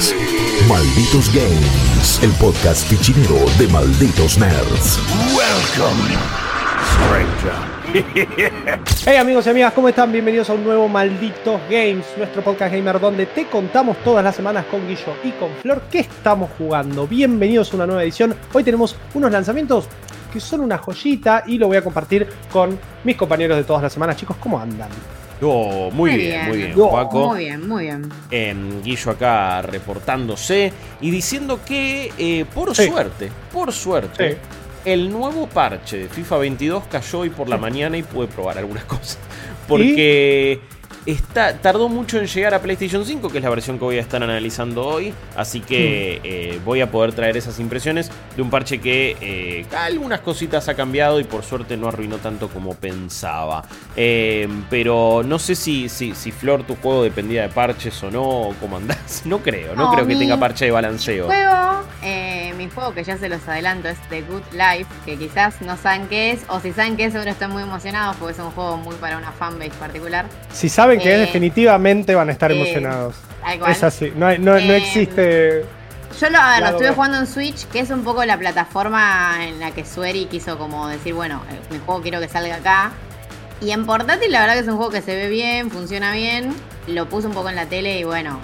es Malditos Games, el podcast fichinero de Malditos Nerds. Welcome, Hey amigos y amigas, ¿cómo están? Bienvenidos a un nuevo Malditos Games, nuestro podcast gamer donde te contamos todas las semanas con Guillo y con Flor qué estamos jugando. Bienvenidos a una nueva edición. Hoy tenemos unos lanzamientos que son una joyita y lo voy a compartir con mis compañeros de todas las semanas. Chicos, ¿cómo andan? Oh, muy, Muy bien, bien. muy bien, Juaco. Muy bien, muy bien. Em, Guillo acá reportándose y diciendo que, eh, por Sí. suerte, por suerte, Sí. el nuevo parche de FIFA 22 cayó hoy por la mañana y pude probar algunas cosas. Porque está, tardó mucho en llegar a PlayStation 5, que es la versión que voy a estar analizando hoy. Así que eh, voy a poder traer esas impresiones de un parche que eh, algunas cositas ha cambiado y por suerte no arruinó tanto como pensaba. Eh, pero no sé si, si, si Flor, tu juego dependía de parches o no, o cómo andás. No creo, no, No, creo que mi- tenga parche de balanceo. Juego, eh, mi juego que ya se los adelanto es The Good Life, que quizás no saben qué es, o si saben qué es, seguro están muy emocionados porque es un juego muy para una fanbase particular. Si saben que Eh, definitivamente van a estar eh, emocionados. Es así, no, hay- no, no Eh, existe... Yo lo, a ver, lo estuve jugando en Switch, que es un poco la plataforma en la que Sueri quiso como decir, bueno, mi juego quiero que salga acá. Y en portátil la verdad que es un juego que se ve bien, funciona bien. Lo puse un poco en la tele y bueno,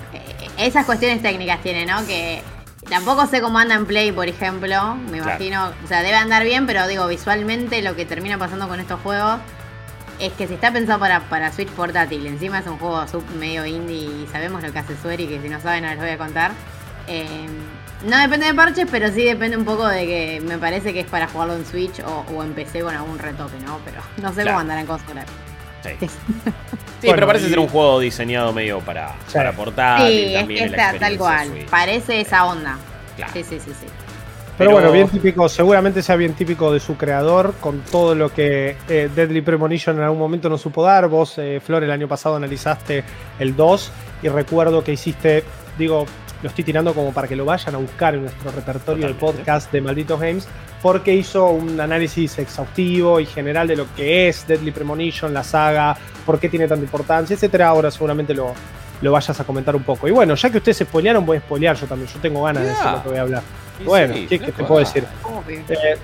esas cuestiones técnicas tiene, ¿no? Que tampoco sé cómo anda en Play, por ejemplo. Me Claro. imagino, o sea, debe andar bien, pero digo, visualmente lo que termina pasando con estos juegos es que si está pensado para, para Switch portátil, encima es un juego sub medio indie y sabemos lo que hace Sueri, que si no saben no les voy a contar. Eh, no depende de parches, pero sí depende un poco de que me parece que es para jugarlo en Switch o, o en PC con algún retoque, ¿no? Pero no sé Claro. cómo andará en consola. Sí, Sí, Sí, Bueno, pero parece y- ser un juego diseñado medio para, Sí. para portátil. Sí, es también que en la está tal cual. Switch. Parece esa onda. Claro. Sí, sí, sí, sí. Pero, Pero- bueno, bien típico, seguramente sea bien típico de su creador, con todo lo que eh, Deadly Premonition en algún momento no supo dar. Vos, eh, Flor, el año pasado analizaste el 2 y recuerdo que hiciste, digo, lo estoy tirando como para que lo vayan a buscar en nuestro repertorio de podcast de Malditos Games, porque hizo un análisis exhaustivo y general de lo que es Deadly Premonition, la saga, por qué tiene tanta importancia, etcétera. Ahora seguramente lo, lo vayas a comentar un poco. Y bueno, ya que ustedes se spoilearon, voy a spoilear yo también. Yo tengo ganas de decir lo que voy a hablar. Bueno, sí, ¿qué, te puedo decir? Eh,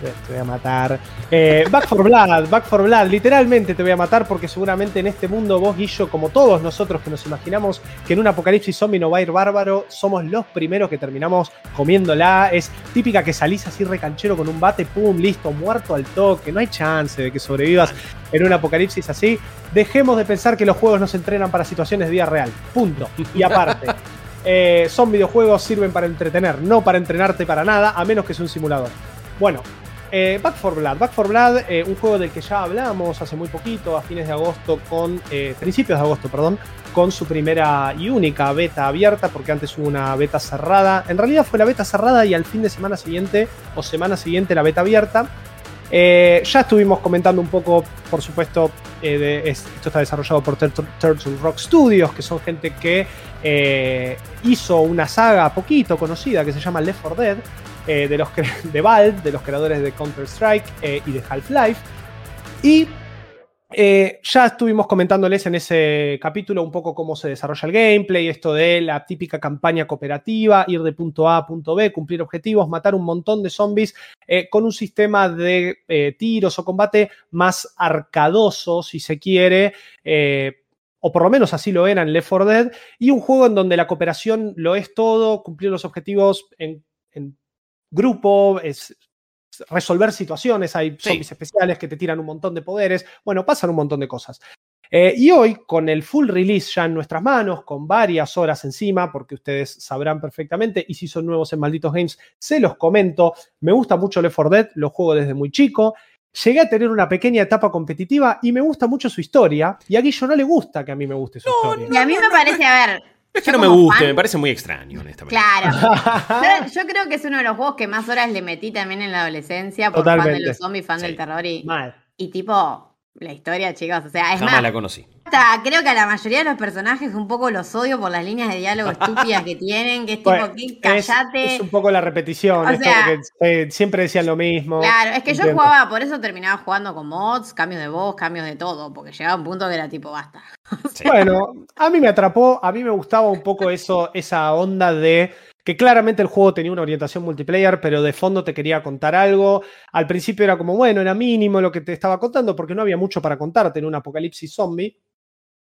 te voy a matar. Eh, Back for Blood, Back for Blood, literalmente te voy a matar porque seguramente en este mundo vos, Guillo, como todos nosotros que nos imaginamos que en un apocalipsis zombie no va a ir bárbaro, somos los primeros que terminamos comiéndola. Es típica que salís así recanchero con un bate, pum, listo, muerto al toque. No hay chance de que sobrevivas en un apocalipsis así. Dejemos de pensar que los juegos no se entrenan para situaciones de vida real. Punto. Y aparte. eh, son videojuegos, sirven para entretener, no para entrenarte para nada, a menos que sea un simulador. Bueno, eh, Back for Blood. Back for Blood, eh, un juego del que ya hablamos hace muy poquito, a fines de agosto, con. eh, principios de agosto, perdón, con su primera y única beta abierta, porque antes hubo una beta cerrada. En realidad fue la beta cerrada y al fin de semana siguiente, o semana siguiente, la beta abierta. Ya estuvimos comentando un poco, por supuesto, esto está desarrollado por Turtle, Rock Studios, que son gente que hizo una saga poquito conocida que se llama Left 4 Dead, eh, de, los de Valve, de los creadores de Counter-Strike eh, y de Half-Life. Y eh, ya estuvimos comentándoles en ese capítulo un poco cómo se desarrolla el gameplay, esto de la típica campaña cooperativa, ir de punto A a punto B, cumplir objetivos, matar un montón de zombies con un sistema de tiros o combate más arcadoso, si se quiere. o por lo menos así lo era en Left 4 Dead, y un juego en donde la cooperación lo es todo, cumplir los objetivos en grupo, es resolver situaciones, hay Sí. zombies especiales que te tiran un montón de poderes, bueno, pasan un montón de cosas. Eh, y hoy, con el full release ya en nuestras manos, con varias horas encima, porque ustedes sabrán perfectamente, y si son nuevos en Malditos Games, se los comento, me gusta mucho Left 4 Dead, lo juego desde muy chico, llegué a tener una pequeña etapa competitiva y me gusta mucho su historia, y a Guillo no le gusta que a mí me guste su historia. Y a mí me parece, a ver. Es que yo no me guste, fan- me parece muy extraño, honestamente. Claro. Yo, yo creo que es uno de los juegos que más horas le metí también en la adolescencia por fan de Totalmente. los zombies, fan Sí. del terror y, Mal. y tipo la historia, chicos. O sea, es Jamás más, la conocí. hasta creo que a la mayoría de los personajes un poco los odio por las líneas de diálogo estúpidas que tienen, que es tipo, Bueno, que callate. es un poco la repetición, O sea- que eh, siempre decían lo mismo. Claro, es que yo jugaba, por eso terminaba jugando con mods, cambios de voz, cambios de todo, porque llegaba un punto que era tipo, basta. Bueno, a mí me atrapó, a mí me gustaba un poco eso, esa onda de que claramente el juego tenía una orientación multiplayer, pero de fondo te quería contar algo. Al principio era como, bueno, era mínimo lo que te estaba contando porque no había mucho para contarte en un apocalipsis zombie.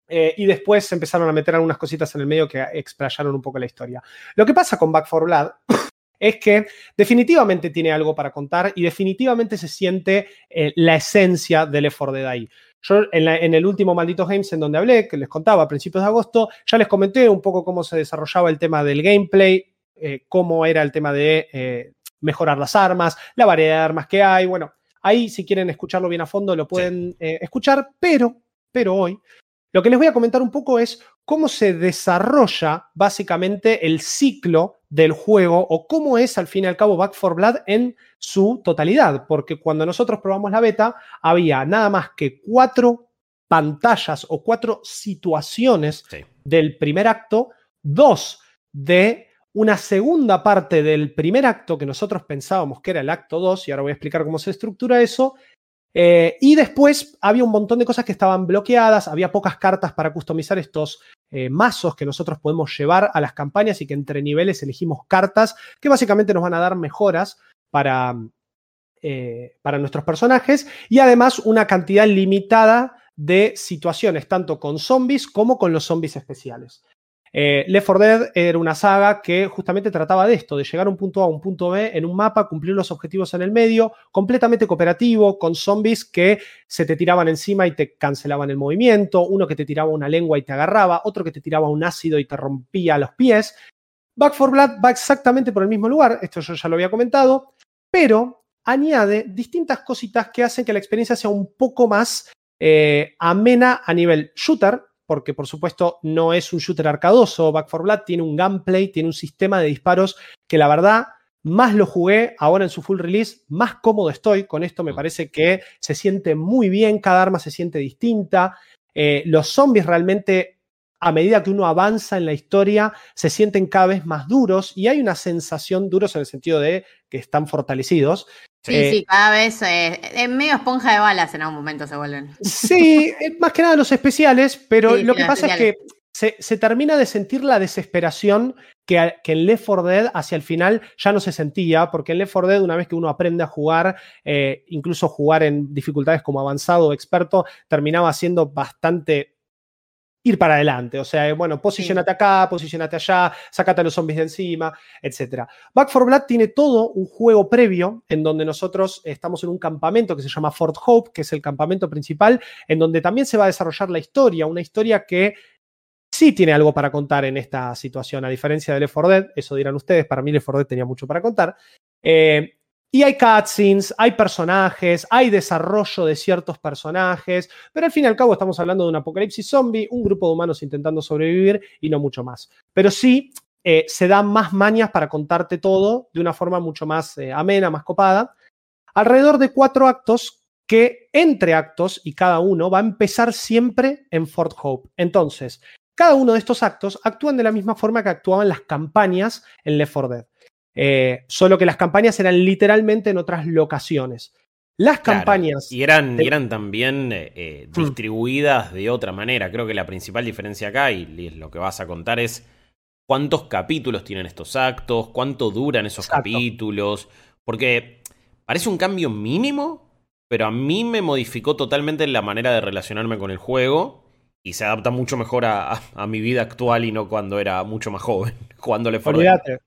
Eh, y después empezaron a meter algunas cositas en el medio que explayaron un poco la historia. Lo que pasa con Back 4 Blood es que definitivamente tiene algo para contar y definitivamente se siente eh, la esencia del 4 Dead ahí. Yo en, el último Maldito Games en donde hablé, que les contaba a principios de agosto, ya les comenté un poco cómo se desarrollaba el tema del gameplay, eh, cómo era el tema de eh, mejorar las armas, la variedad de armas que hay. Bueno, ahí si quieren escucharlo bien a fondo lo pueden eh, escuchar, pero, pero hoy lo que les voy a comentar un poco es cómo se desarrolla básicamente el ciclo del juego o cómo es al fin y al cabo Back 4 Blood en su totalidad, porque cuando nosotros probamos la beta había nada más que cuatro pantallas o cuatro situaciones del primer acto, dos de una segunda parte del primer acto que nosotros pensábamos que era el acto 2, y ahora voy a explicar cómo se estructura eso, eh, y después había un montón de cosas que estaban bloqueadas, había pocas cartas para customizar estos eh, mazos que nosotros podemos llevar a las campañas y que entre niveles elegimos cartas que básicamente nos van a dar mejoras para, eh, para nuestros personajes y además una cantidad limitada de situaciones, tanto con zombies como con los zombies especiales. Eh, Left 4 Dead era una saga que justamente trataba de esto, de llegar a un punto A un punto B en un mapa, cumplir los objetivos en el medio, completamente cooperativo, con zombies que se te tiraban encima y te cancelaban el movimiento, uno que te tiraba una lengua y te agarraba, otro que te tiraba un ácido y te rompía los pies. Back 4 Blood va exactamente por el mismo lugar, esto yo ya lo había comentado, pero añade distintas cositas que hacen que la experiencia sea un poco más eh, amena a nivel shooter, porque por supuesto no es un shooter arcadoso. Back 4 Blood tiene un gameplay, tiene un sistema de disparos que la verdad más lo jugué ahora en su full release, más cómodo estoy. Con esto me mm. parece que se siente muy bien, cada arma se siente distinta. Eh, los zombies realmente, a medida que uno avanza en la historia, se sienten cada vez más duros y hay una sensación duros en el sentido de que están fortalecidos. Sí, eh, sí, cada vez eh, es medio esponja de balas en algún momento se vuelven. Sí, eh, más que nada los especiales, pero lo que pasa es que se, termina de sentir la desesperación que, que, en Left 4 Dead hacia el final ya no se sentía, porque en Left 4 Dead una vez que uno aprende a jugar, incluso jugar en dificultades como avanzado o experto, terminaba siendo bastante ir para adelante. O sea, bueno, posicionate acá, posicionate allá, sacate a los zombies de encima, etc. Back 4 Blood tiene todo un juego previo en donde nosotros estamos en un campamento que se llama Fort Hope, que es el campamento principal, en donde también se va a desarrollar la historia, una historia que sí tiene algo para contar en esta situación, a diferencia de Left 4 Dead, eso dirán ustedes, para mí Left 4 Dead tenía mucho para contar. Eh, y hay cutscenes, hay personajes, hay desarrollo de ciertos personajes, pero al fin y al cabo estamos hablando de un apocalipsis zombie, un grupo de humanos intentando sobrevivir y no mucho más. Pero sí eh, se dan más mañas para contarte todo de una forma mucho más eh, amena, más copada. Alrededor de cuatro actos que entre actos y cada uno va a empezar siempre en Fort Hope. Entonces, cada uno de estos actos actúan de la misma forma que actuaban las campañas en Left 4 Dead. Eh, solo que las campañas eran literalmente en otras locaciones. Las campañas. Y eran, eran también eh, eh, mm. distribuidas de otra manera. Creo que la principal diferencia acá, y, lo que vas a contar, es cuántos capítulos tienen estos actos, cuánto duran esos capítulos. Porque parece un cambio mínimo, pero a mí me modificó totalmente la manera de relacionarme con el juego. Y se adapta mucho mejor a, mi vida actual y no cuando era mucho más joven. Cuando le fue. Olvídate,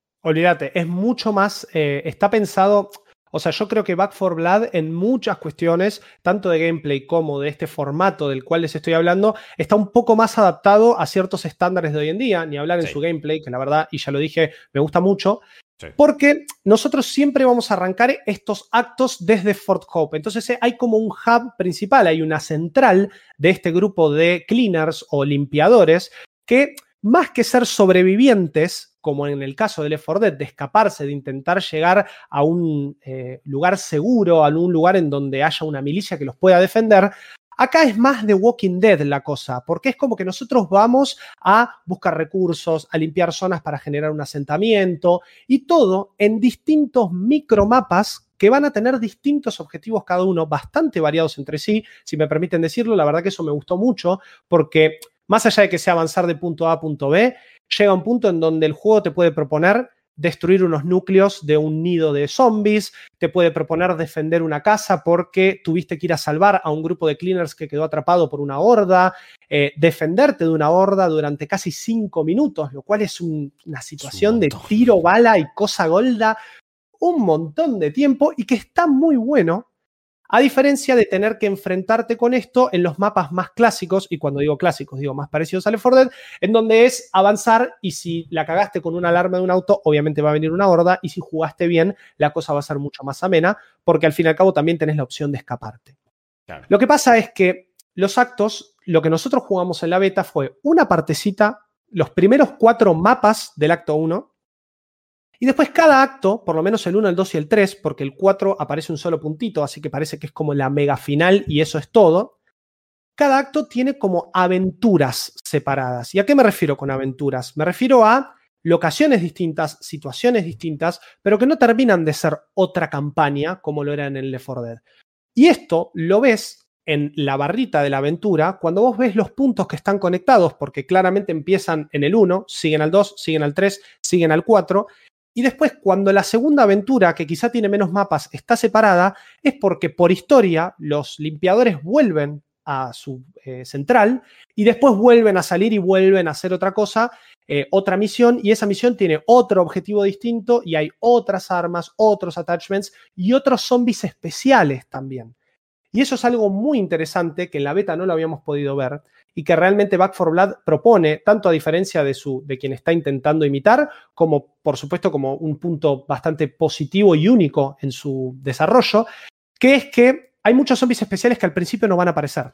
es mucho más, eh, está pensado, o sea, yo creo que Back 4 Blood en muchas cuestiones, tanto de gameplay como de este formato del cual les estoy hablando, está un poco más adaptado a ciertos estándares de hoy en día, ni hablar en su gameplay, que la verdad, y ya lo dije, me gusta mucho. Porque nosotros siempre vamos a arrancar estos actos desde Fort Hope. Entonces eh, hay como un hub principal, hay una central de este grupo de cleaners o limpiadores que más que ser sobrevivientes, como en el caso de Left 4 Dead, de escaparse, de intentar llegar a un eh, lugar seguro, a un lugar en donde haya una milicia que los pueda defender, Acá es más de Walking Dead la cosa, porque es como que nosotros vamos a buscar recursos, a limpiar zonas para generar un asentamiento y todo en distintos micromapas que van a tener distintos objetivos cada uno, bastante variados entre sí, si me permiten decirlo, la verdad que eso me gustó mucho, porque más allá de que sea avanzar de punto A a punto B, llega un punto en donde el juego te puede proponer destruir unos núcleos de un nido de zombies, te puede proponer defender una casa porque tuviste que ir a salvar a un grupo de cleaners que quedó atrapado por una horda, eh, defenderte de una horda durante casi cinco minutos, lo cual es una situación de tiro, bala y cosa golda, un montón de tiempo y que está muy bueno a diferencia de tener que enfrentarte con esto en los mapas más clásicos, y cuando digo clásicos, digo más parecidos a Left 4 Dead, en donde es avanzar y si la cagaste con una alarma de un auto, obviamente va a venir una horda, y si jugaste bien, la cosa va a ser mucho más amena, porque al fin y al cabo también tenés la opción de escaparte. Lo que pasa es que los actos, lo que nosotros jugamos en la beta fue una partecita, los primeros cuatro mapas del acto 1, y después cada acto, por lo menos el 1, el 2 y el 3, porque el 4 aparece un solo puntito, así que parece que es como la mega final y eso es todo. Cada acto tiene como aventuras separadas. ¿Y a qué me refiero con aventuras? Me refiero a locaciones distintas, situaciones distintas, pero que no terminan de ser otra campaña como lo era en el Left 4 Dead. Y esto lo ves en la barrita de la aventura cuando vos ves los puntos que están conectados, porque claramente empiezan en el 1, siguen al 2, siguen al 3, siguen al 4, y después, cuando la segunda aventura, que quizá tiene menos mapas, está separada, es porque por historia los limpiadores vuelven a su eh, central y después vuelven a salir y vuelven a hacer otra cosa, eh, otra misión, y esa misión tiene otro objetivo distinto y hay otras armas, otros attachments y otros zombies especiales también. Y eso es algo muy interesante que en la beta no lo habíamos podido ver y que realmente Back 4 Blood propone, tanto a diferencia de, su, de quien está intentando imitar, como por supuesto como un punto bastante positivo y único en su desarrollo, que es que hay muchos zombies especiales que al principio no van a aparecer.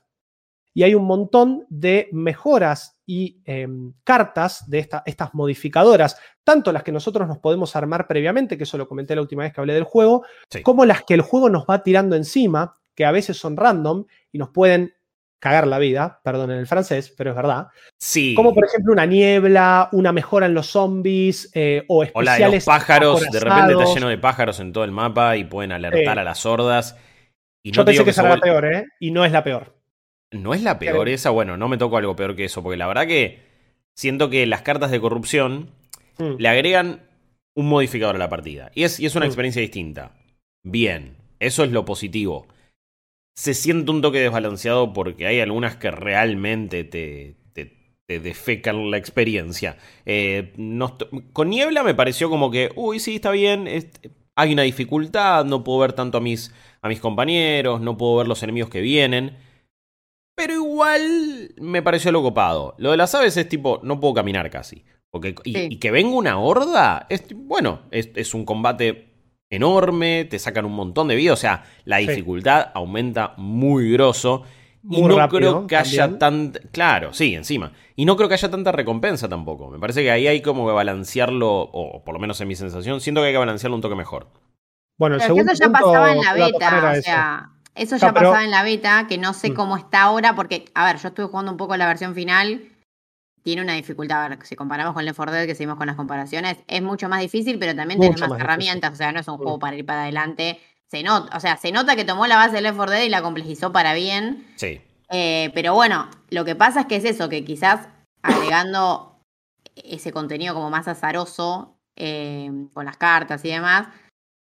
Y hay un montón de mejoras y em, cartas de estas modificadoras, tanto las que nosotros nos podemos armar previamente, que eso lo comenté la última vez que hablé del juego, como las que el juego nos va tirando encima, que a veces son random y nos pueden cagar la vida, perdón en el francés, pero es verdad. Sí. Como por ejemplo una niebla, una mejora en los zombies eh, o especiales. Hola, los pájaros, de repente está lleno de pájaros en todo el mapa y pueden alertar a las hordas. Y Yo pensé que, esa era la peor, ¿eh? Y no es la peor. ¿No es la peor esa? Bueno, no me toco algo peor que eso, porque la verdad que siento que las cartas de corrupción mm. le agregan un modificador a la partida. Y es, y es una mm. experiencia distinta. Bien, eso es lo positivo se siente un toque desbalanceado porque hay algunas que realmente te, te, defecan la experiencia. Eh, con Niebla me pareció como que, uy, sí, está bien, hay una dificultad, no puedo ver tanto a mis, a mis compañeros, no puedo ver los enemigos que vienen. Pero igual me pareció lo copado. Lo de las aves es tipo, no puedo caminar casi. Porque, y, que venga una horda, es, bueno, es, es un combate enorme, te sacan un montón de vida, o sea, la dificultad aumenta muy grosso. y no creo que haya tanta. Claro, sí, encima. Y no creo que haya tanta recompensa tampoco. Me parece que ahí hay como que balancearlo, o por lo menos en mi sensación, siento que hay que balancearlo un toque mejor. Bueno, eso ya pasaba en la beta, o sea. Eso ya pasaba en la beta, que no sé mm. cómo está ahora, porque, a ver, yo estuve jugando un poco la versión final tiene una dificultad. A ver, si comparamos con Left 4 Dead, que seguimos con las comparaciones, es mucho más difícil, pero también tiene más, herramientas. O sea, no es un juego para ir para adelante. Se nota, o sea, se nota que tomó la base de Left 4 Dead y la complejizó para bien. Sí. Eh, pero bueno, lo que pasa es que es eso, que quizás agregando ese contenido como más azaroso, eh, con las cartas y demás,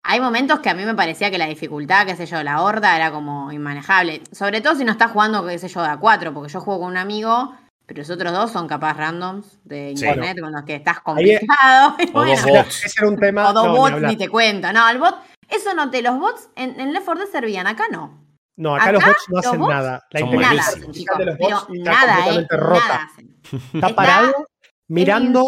hay momentos que a mí me parecía que la dificultad, qué sé yo, la horda era como inmanejable. Sobre todo si no estás jugando, qué sé yo, de a 4, porque yo juego con un amigo pero los otros dos son capaz randoms de internet con los que estás complicado. o dos bots. Ese era un tema. O dos bots ni, te cuento. No, el bot. Eso no te. Los bots en, en Left 4 Dead servían, acá no. No, acá, los bots no hacen nada. La nada hacen, chicos, pero nada, eh, Nada hacen. Está parado mirando.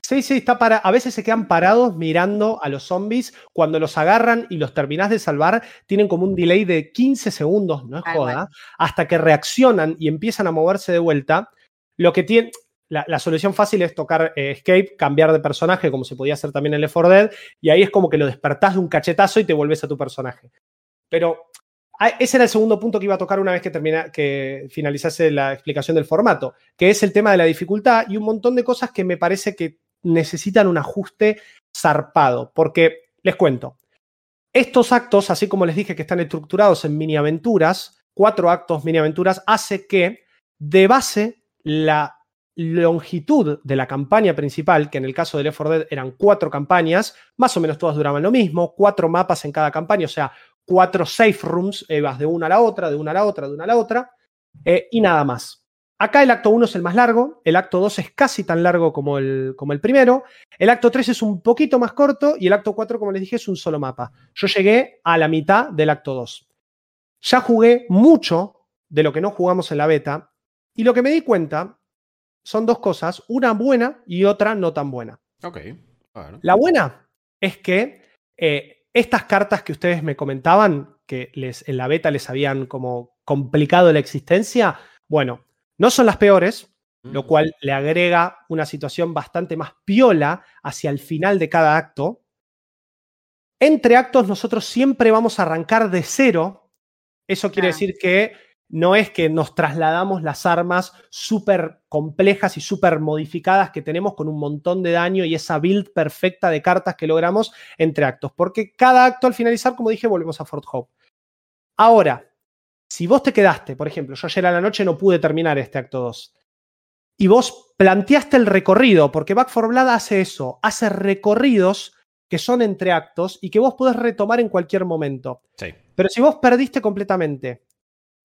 Sí, sí, está para. A veces se quedan parados mirando a los zombies. Cuando los agarran y los terminás de salvar, tienen como un delay de 15 segundos, no es joda, hasta que reaccionan y empiezan a moverse de vuelta. Lo que tiene, la, solución fácil es tocar eh, escape, cambiar de personaje, como se podía hacer también en Left 4 Dead, y ahí es como que lo despertás de un cachetazo y te vuelves a tu personaje. Pero ah, ese era el segundo punto que iba a tocar una vez que, termina, que finalizase la explicación del formato, que es el tema de la dificultad y un montón de cosas que me parece que necesitan un ajuste zarpado. Porque, les cuento, estos actos, así como les dije que están estructurados en mini aventuras, cuatro actos mini aventuras, hace que de base la longitud de la campaña principal, que en el caso de Left 4 Dead eran cuatro campañas, más o menos todas duraban lo mismo, cuatro mapas en cada campaña, o sea, cuatro safe rooms, eh, vas de una a la otra, de una a la otra, de una a la otra, eh, y nada más. Acá el acto 1 es el más largo, el acto 2 es casi tan largo como el, como el primero, el acto 3 es un poquito más corto y el acto 4, como les dije, es un solo mapa. Yo llegué a la mitad del acto 2. Ya jugué mucho de lo que no jugamos en la beta y lo que me di cuenta son dos cosas, una buena y otra no tan buena. Ok. La buena es que eh, estas cartas que ustedes me comentaban, que les, en la beta les habían como complicado la existencia, bueno, no son las peores, lo cual le agrega una situación bastante más piola hacia el final de cada acto. Entre actos nosotros siempre vamos a arrancar de cero. Eso quiere decir que no es que nos trasladamos las armas súper complejas y súper modificadas que tenemos con un montón de daño y esa build perfecta de cartas que logramos entre actos. Porque cada acto al finalizar, como dije, volvemos a Fort Hope. Ahora, si vos te quedaste, por ejemplo, yo ayer a la noche no pude terminar este acto 2, y vos planteaste el recorrido, porque Back for Blood hace eso, hace recorridos que son entre actos y que vos podés retomar en cualquier momento. Sí. Pero si vos perdiste completamente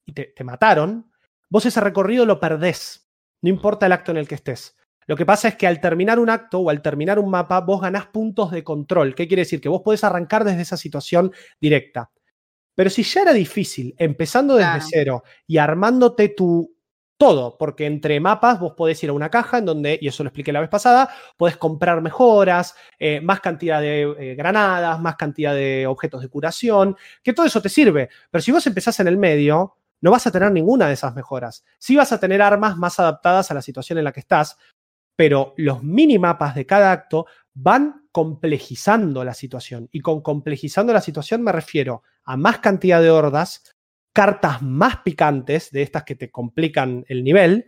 y te, te mataron, vos ese recorrido lo perdés, no importa el acto en el que estés. Lo que pasa es que al terminar un acto o al terminar un mapa, vos ganás puntos de control. ¿Qué quiere decir? Que vos podés arrancar desde esa situación directa. Pero si ya era difícil, empezando desde Claro. cero y armándote tu todo, porque entre mapas vos podés ir a una caja en donde, y eso lo expliqué la vez pasada, podés comprar mejoras, eh, más cantidad de eh, granadas, más cantidad de objetos de curación, que todo eso te sirve. Pero si vos empezás en el medio, no vas a tener ninguna de esas mejoras. Sí vas a tener armas más adaptadas a la situación en la que estás, pero los minimapas de cada acto van complejizando la situación. Y con complejizando la situación me refiero a más cantidad de hordas, cartas más picantes, de estas que te complican el nivel,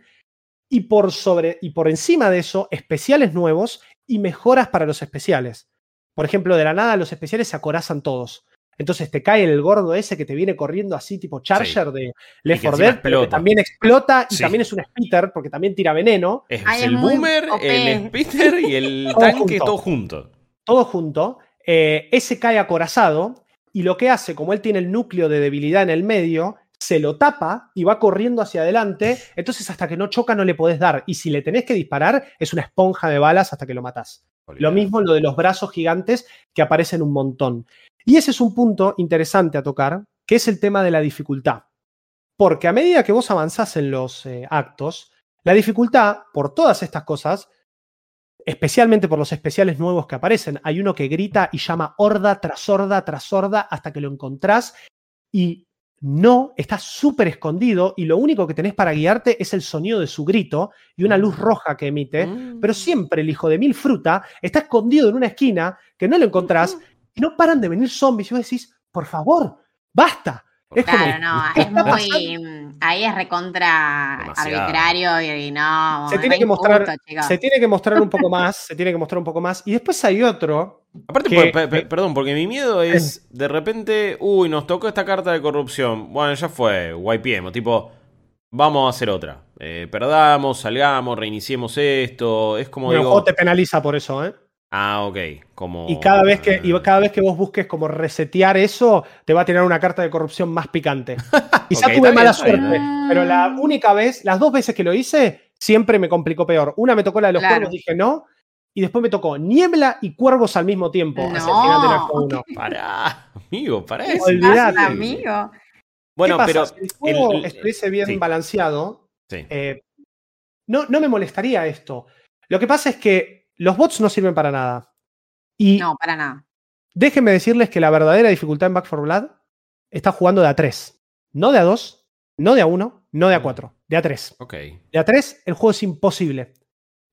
y por, sobre, y por encima de eso, especiales nuevos y mejoras para los especiales. Por ejemplo, de la nada los especiales se acorazan todos. Entonces te cae el gordo ese que te viene corriendo así tipo Charger de Left que 4 encima Dead, pero que también explota y Sí. también es un spitter porque también tira veneno. Es Ay, el boomer, el spitter y el Todo tanque junto. todo junto. todo junto, eh, ese cae acorazado y lo que hace, como él tiene el núcleo de debilidad en el medio, se lo tapa y va corriendo hacia adelante, entonces hasta que no choca no le podés dar y si le tenés que disparar es una esponja de balas hasta que lo matás. Lo mismo lo de los brazos gigantes que aparecen un montón. Y ese es un punto interesante a tocar, que es el tema de la dificultad. Porque a medida que vos avanzás en los eh, actos, la dificultad, por todas estas cosas, especialmente por los especiales nuevos que aparecen, hay uno que grita y llama horda tras horda tras horda hasta que lo encontrás y no, está súper escondido y lo único que tenés para guiarte es el sonido de su grito y una luz roja que emite, Mm. pero siempre el hijo de mil fruta está escondido en una esquina que no lo encontrás y no paran de venir zombies y vos decís, por favor, basta. Es como, Claro, no, ¿qué es muy. Ahí es recontra Demasiado. arbitrario y, y no. Se tiene que mostrar- punto, chicos. se tiene que mostrar un poco más, se tiene que mostrar un poco más. Y después hay otro Aparte, que- por- perdón, porque mi miedo es de repente, uy, nos tocó esta carta de corrupción. Bueno, ya fue, YPM, tipo, vamos a hacer otra. Eh, perdamos, salgamos, reiniciemos esto. Es como Bueno, digo. juego te penaliza por eso, ¿eh? Ah, ok. Como. Y cada vez que, y cada vez que vos busques como resetear eso, te va a tirar una carta de corrupción más picante. Quizá Ok, tuve mala bien, está bien. suerte, pero la única vez, las dos veces que lo hice, siempre me complicó peor. Una me tocó la de los Claro. cuervos, dije no, y después me tocó niebla y cuervos al mismo tiempo, hacia el No. final del acto uno. Pará, amigo, pará eso. Amigo. Bueno, ¿Qué pasa? pero. si el juego el- el- estuviese bien sí. balanceado, Sí. eh, no, no me molestaría esto. Lo que pasa es que los bots no sirven para nada. Y No, para nada. Déjenme decirles que la verdadera dificultad en Back 4 Blood está jugando de A3. No de A2, no de A1, no de A4, de A3. Ok. De A3 el juego es imposible.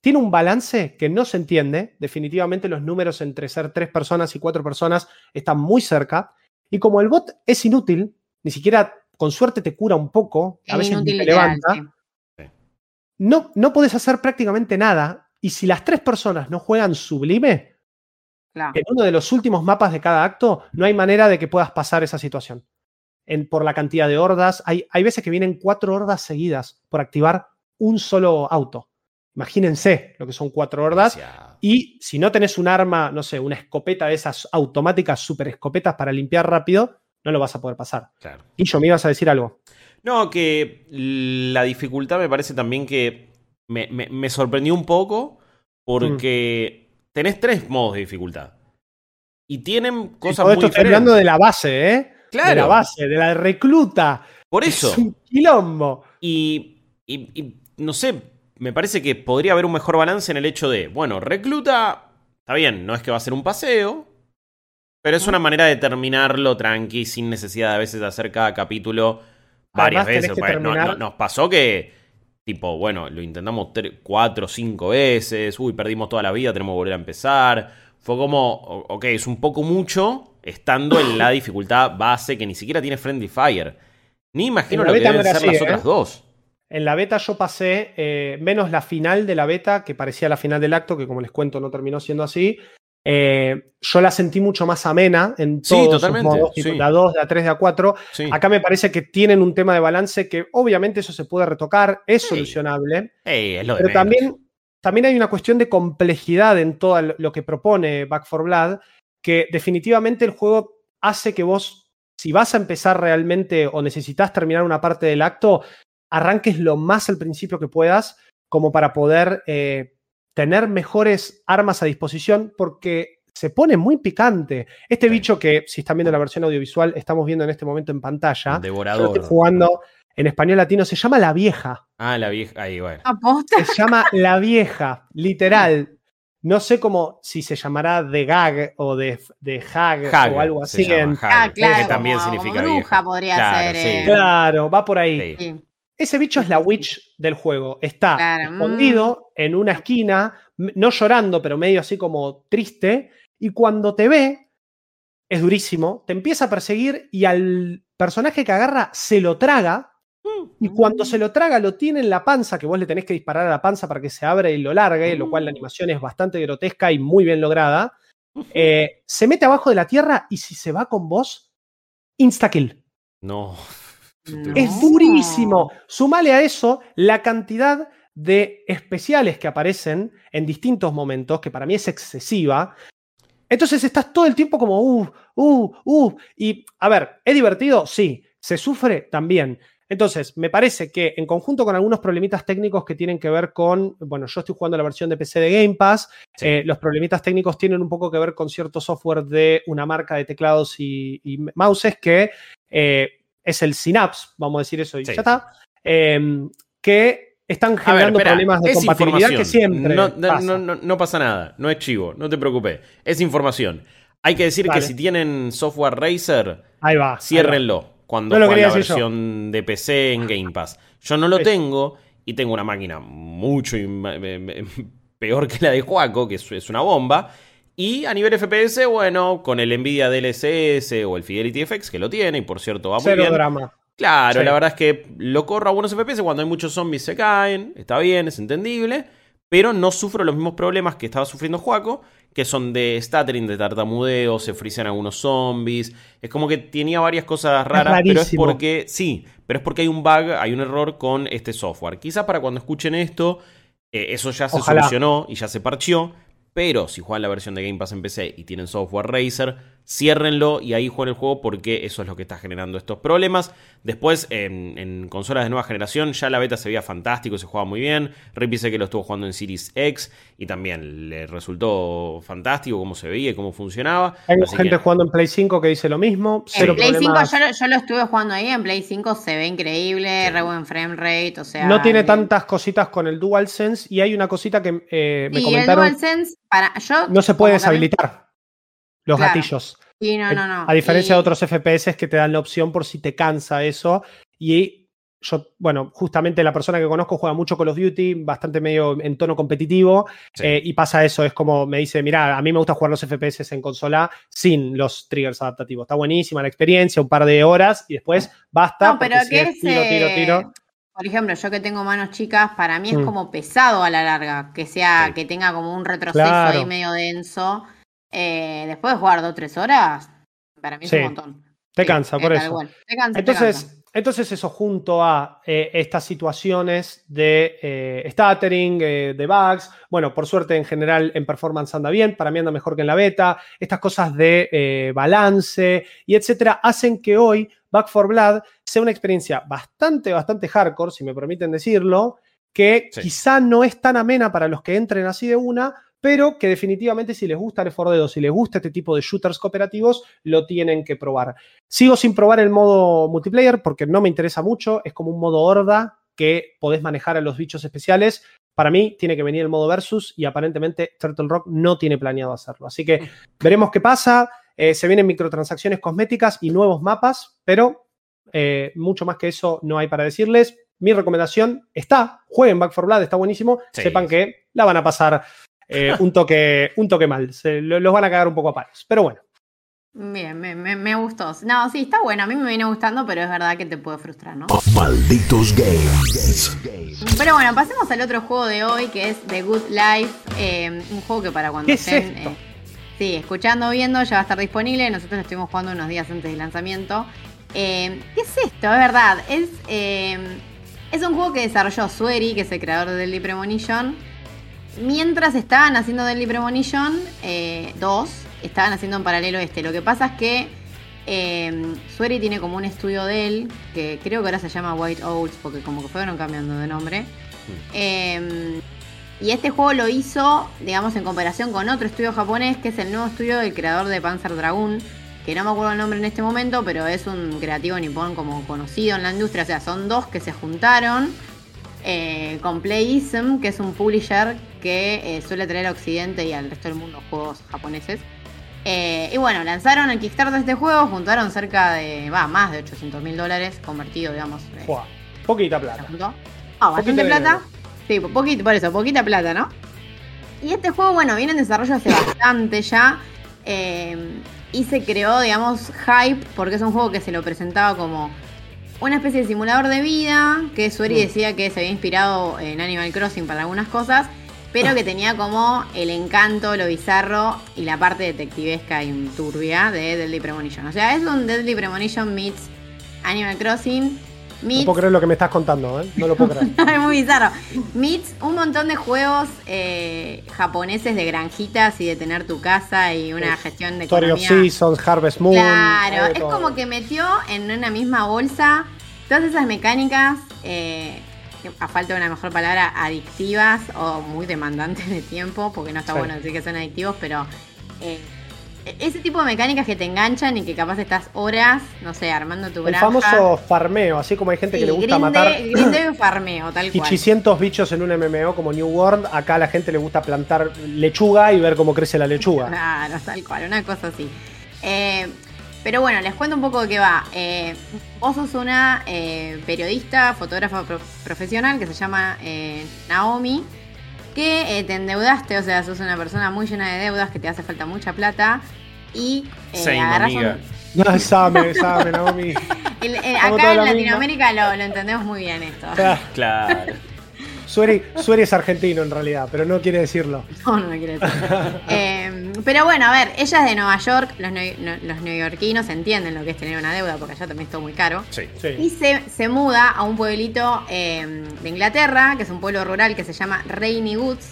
Tiene un balance que no se entiende. Definitivamente los números entre ser tres personas y cuatro personas están muy cerca. Y como el bot es inútil, ni siquiera con suerte te cura un poco, a Es veces te levanta, sí. no, no podés hacer prácticamente nada. Y si las tres personas no juegan sublime, Claro. en uno de los últimos mapas de cada acto, no hay manera de que puedas pasar esa situación. En- por la cantidad de hordas, hay, hay veces que vienen cuatro hordas seguidas por activar un solo auto. Imagínense lo que son cuatro hordas. Y si no tenés un arma, no sé, una escopeta de esas automáticas, super escopetas para limpiar rápido, no lo vas a poder pasar. Claro. Y yo me ibas a decir algo. No, que la dificultad me parece también que me, me- me sorprendió un poco porque Mm. tenés tres modos de dificultad. Y tienen cosas Todo muy esto diferentes. hablando de la base, ¿eh? De Claro. la base, de la recluta. Por eso. Es un quilombo. Y, y- y no sé, me parece que podría haber un mejor balance en el hecho de, bueno, recluta, está bien, no es que va a ser un paseo, pero es una manera de terminarlo tranqui, sin necesidad de a veces de hacer cada capítulo varias Además, veces. no- no- nos pasó que, tipo, bueno, lo intentamos cuatro o cinco veces, uy, perdimos toda la vida, tenemos que volver a empezar. Fue como, ok, es un poco mucho estando en la dificultad base que ni siquiera tiene Friendly Fire. Ni imagino lo que deben ser así, las ¿eh? otras dos. En la beta yo pasé eh, menos la final de la beta, que parecía la final del acto, que como les cuento no terminó siendo así. Eh, yo la sentí mucho más amena en Sí, todos sus totalmente, modos, tipo sí. la 2, la 3, la 4. Sí. Acá me parece que tienen un tema de balance que obviamente eso se puede retocar, es Sí. solucionable, Ey, es lo de pero también, también hay una cuestión de complejidad en todo lo- que propone Back 4 Blood, que definitivamente el juego hace que vos, si vas a empezar realmente o necesitas terminar una parte del acto, arranques lo más al principio que puedas, como para poder eh, tener mejores armas a disposición, porque se pone muy picante. Este Sí. bicho que, si están viendo la versión audiovisual, estamos viendo en este momento en pantalla. Yo Devorador. estoy jugando en español latino, se llama La Vieja. Ah, la vieja. Ahí, bueno. Aposta. Se llama La Vieja, literal. No sé cómo, si se llamará de gag o de, de hag, Hag, o algo se así. llama, en- Hag, Ah, claro. que también significa bruja vieja. podría Claro, ser. sí. eh. Claro, va por ahí. Sí. Ese bicho es la witch del juego. Está Claro, mm. escondido en una esquina, no llorando, pero medio así como triste. Y cuando te ve, es durísimo, te empieza a perseguir y al personaje que agarra se lo traga. Y cuando se lo traga, lo tiene en la panza, que vos le tenés que disparar a la panza para que se abra y lo largue, lo cual la animación es bastante grotesca y muy bien lograda. Eh, se mete abajo de la tierra y si se va con vos, insta-kill. No. No. Es durísimo. Sumale a eso la cantidad de especiales que aparecen en distintos momentos, que para mí es excesiva. Entonces estás todo el tiempo como, uh, uh, uh. Y, a ver, ¿es divertido? Sí. ¿Se sufre? También. Entonces, me parece que en conjunto con algunos problemitas técnicos que tienen que ver con, bueno, yo estoy jugando la versión de PC de Game Pass, Sí. eh, los problemitas técnicos tienen un poco que ver con cierto software de una marca de teclados y, y mouses que eh, es el Synapse, vamos a decir eso y Sí, ya está, eh, que están ver, generando espera, problemas de compatibilidad que siempre No, no, pasa. no, no- pasa nada. No es chivo. No te preocupes. Es información. Hay que decir Vale. que si tienen software Razer, Ahí va. ahí va. ciérrenlo cuando No la yo. versión de PC en Game Pass. Yo no lo tengo y tengo una máquina mucho peor que la de Juaco, que es una bomba. Y a nivel FPS, bueno, con el Nvidia DLSS o el Fidelity FX, que lo tiene, y por cierto va muy Cero bien. drama. Claro, Sí. la verdad es que lo corro a buenos FPS cuando hay muchos zombies se caen, está bien, es entendible, pero no sufro los mismos problemas que estaba sufriendo Juaco, que son de stuttering, de tartamudeo, se frisan algunos zombies, es como que tenía varias cosas raras, pero es porque, sí, pero es porque hay un bug, hay un error con este software. Quizás para cuando escuchen esto, eh, eso ya se Ojalá. solucionó y ya se parcheó, pero si juegan la versión de Game Pass en PC y tienen software Razer, ciérrenlo y ahí jueguen el juego porque eso es lo que está generando estos problemas. Después, en, en consolas de nueva generación, ya la beta se veía fantástico, se jugaba muy bien. Rip dice que lo estuvo jugando en Series X y también le resultó fantástico cómo se veía y cómo funcionaba. Así gente que- jugando en Play 5 que dice lo mismo. En Cero Play 5 problemas. yo, lo- yo lo estuve jugando ahí, en Play 5 se ve increíble, re buen frame rate, o sea... No tiene bien. tantas cositas con el DualSense y hay una cosita que eh, me Y el comentaron. DualSense, para, yo... No se puede deshabilitar los Claro. gatillos. Sí, no, no, no. A diferencia Y- de otros FPS que te dan la opción por si te cansa eso. Y yo, bueno, justamente la persona que conozco juega mucho Call of Duty, bastante medio en tono competitivo. Sí. eh, y pasa eso, es como me dice, mira, a mí me gusta jugar los FPS en consola sin los triggers adaptativos. Está buenísima la experiencia, un par de horas y después basta. No, pero que es tiro, tiro, eh, tiro. Por ejemplo, yo que tengo manos chicas, para mí es Mm. como pesado a la larga, que sea, Sí. que tenga como un retroceso Claro. ahí medio denso. Eh, después de jugar dos o tres horas, para mí es Sí. un montón. Te Sí, cansa, por eso. cual. Te cansa, te Entonces, cansa. entonces eso junto a eh, estas situaciones de eh, stuttering, eh, de bugs, bueno, por suerte en general en performance anda bien, para mí anda mejor que en la beta, estas cosas de balance y etcétera, hacen que hoy Back for Blood sea una experiencia bastante, bastante hardcore, si me permiten decirlo, que quizá no es tan amena para los que entren así de una, pero que definitivamente si les gusta el 4 si les gusta este tipo de shooters cooperativos, lo tienen que probar. Sigo sin probar el modo multiplayer porque no me interesa mucho, es como un modo horda que podés manejar a los bichos especiales. Para mí tiene que venir el modo versus y aparentemente Turtle Rock no tiene planeado hacerlo. Así que veremos qué pasa. Eh, se vienen microtransacciones cosméticas y nuevos mapas, pero eh, mucho más que eso no hay para decirles. Mi recomendación está, jueguen Back 4 Blood, está buenísimo. Sepan que la van a pasar eh, un, toque, un toque mal. Se, los van a cagar un poco a palos. Pero bueno. Bien, me, me, gustó. No, sí, está bueno. A mí me viene gustando, pero es verdad que te puede frustrar, ¿no? Malditos games. Pero bueno, pasemos al otro juego de hoy, que es The Good Life. Eh, un juego que para cuando estén. Eh, sí, escuchando, viendo, ya va a estar disponible. Nosotros lo estuvimos jugando unos días antes del lanzamiento. ¿Qué es esto? Es verdad. Es, es un juego que desarrolló Sueri, que es el creador de Deadly Premonition Mientras estaban haciendo Deadly Premonition 2, eh, estaban haciendo en paralelo este. Lo que pasa es que eh, Sueri tiene como un estudio de él, que creo que ahora se llama White Oats, porque como que fueron cambiando de nombre. Eh, y este juego lo hizo, digamos, en comparación con otro estudio japonés, que es el nuevo estudio del creador de Panzer Dragoon, que no me acuerdo el nombre en este momento, pero es un creativo nipón como conocido en la industria. O sea, son dos que se juntaron eh, con Playism, que es un publisher que eh, suele traer a Occidente y al resto del mundo juegos japoneses. Eh, y bueno, lanzaron el Kickstarter de este juego, juntaron cerca de, va, más de 800 mil dólares convertido, digamos. poquita plata. Ah, bastante plata. Sí, poquito, por eso, poquita plata, ¿no? Y este juego, bueno, viene en desarrollo hace bastante ya. y se creó, digamos, hype, porque es un juego que se lo presentaba como una especie de simulador de vida, que Sueri mm. decía que se había inspirado en Animal Crossing para algunas cosas, pero que tenía como el encanto, lo bizarro y la parte detectivesca y turbia de Deadly Premonition. O sea, es un Deadly Premonition meets Animal Crossing no puedo creer lo que me estás contando, ¿eh? No lo puedo creer. es muy bizarro. Meets un montón de juegos eh, japoneses de granjitas y de tener tu casa y una gestión de Story economía. of Seasons, Harvest Moon. Claro, es como que metió en una misma bolsa todas esas mecánicas, eh, a falta de una mejor palabra, adictivas o muy demandantes de tiempo, porque no está bueno decir que son adictivos, pero... Eh, ese tipo de mecánicas que te enganchan y que capaz estás horas, no sé, armando tu granja. El famoso farmeo, así como hay gente que le gusta matar. Grinde farmeo, tal cual. Y 800 bichos en un MMO como New World, acá a la gente le gusta plantar lechuga y ver cómo crece la lechuga. Claro, tal cual, una cosa así. Eh, pero bueno, les cuento un poco de qué va. Eh, vos sos una eh, periodista, fotógrafa profesional que se llama Naomi que eh, te endeudaste, o sea, sos una persona muy llena de deudas, que te hace falta mucha plata y eh, agarras un... No, sabe, sabe, Naomi. Eh, acá en Latinoamérica lo, lo, entendemos muy bien esto. Claro. Sueri, es argentino en realidad, pero no quiere decirlo. No, no quiere decirlo. Em, pero bueno, a ver, ella es de Nueva York, los, los neoyorquinos entienden lo que es tener una deuda, porque allá también es todo muy caro. Sí. Y se, se, muda a un pueblito em, de Inglaterra, que es un pueblo rural que se llama Rainy Woods,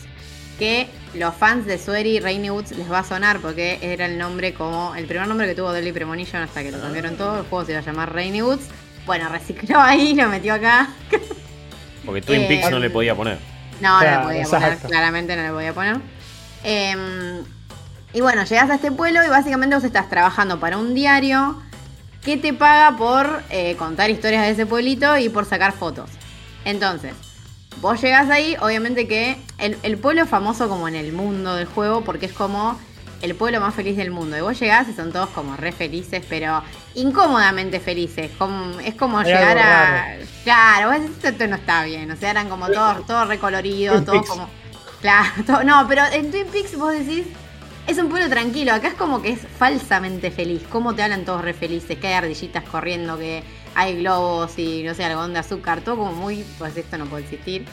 que los fans de Sueri Rainy Woods les va a sonar porque era el nombre como el primer nombre que tuvo Deadly Premonition hasta que lo cambiaron todo. El juego se iba a llamar Rainy Woods. Bueno, recicló ahí, lo metió acá. Porque Twin Peaks no le eh, podía poner. No, no le podía poner, claramente no le podía poner. Em, y bueno, llegas a este pueblo y básicamente vos estás trabajando para un diario que te paga por eh, contar historias de ese pueblito y por sacar fotos. Entonces, vos llegas ahí, obviamente que el, el pueblo es famoso como en el mundo del juego porque es como el pueblo más feliz del mundo. Y vos llegás y son todos como re felices, pero incómodamente felices. Como, es como llegar a. Claro, esto, no está bien. O sea, eran como todos, todo recoloridos, todos como. Claro, no, pero en Twin Peaks vos decís. Es un pueblo tranquilo, acá es como que es falsamente feliz. Cómo te hablan todos re felices, que hay ardillitas corriendo, que hay globos y no sé, algodón de azúcar, todo como muy, pues esto no puede existir.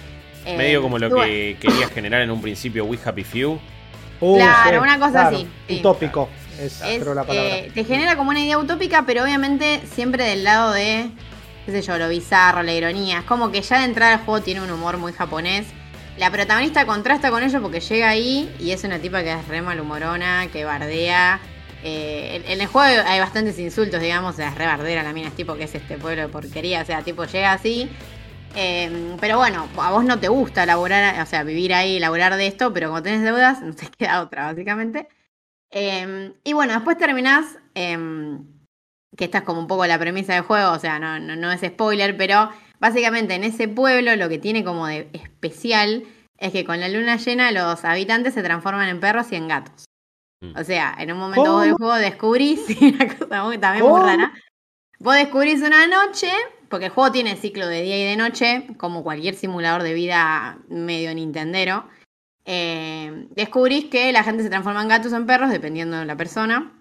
Medio como lo eh, que querías generar en un principio We Happy Few. Uh, claro, una cosa así. Utópico. Es, la eh, te genera como una idea utópica, pero obviamente siempre del lado de qué sé yo, lo bizarro, la ironía. Es como que ya de entrada el juego tiene un humor muy japonés. La protagonista contrasta con ello porque llega ahí y es una tipa que es re malhumorona, que bardea. Eh, en, el juego hay bastantes insultos, digamos, es re bardera la mina, es tipo que es este pueblo de porquería, o sea, tipo llega así. Eh, pero bueno, a vos no te gusta laborar, o sea, vivir ahí, laborar de esto, pero cuando tenés deudas, no te queda otra, básicamente. Eh, y bueno, después terminás, que esta es como un poco la premisa del juego, o sea, no, no, no es spoiler, pero Básicamente en ese pueblo lo que tiene como de especial es que con la luna llena los habitantes se transforman en perros y en gatos. Mm. O sea, en un momento del juego descubrís, una cosa también muy rara, vos descubrís una noche, porque el juego tiene ciclo de día y de noche, como cualquier simulador de vida medio nintendero. Eh, descubrís que la gente se transforma en gatos o en perros, dependiendo de la persona.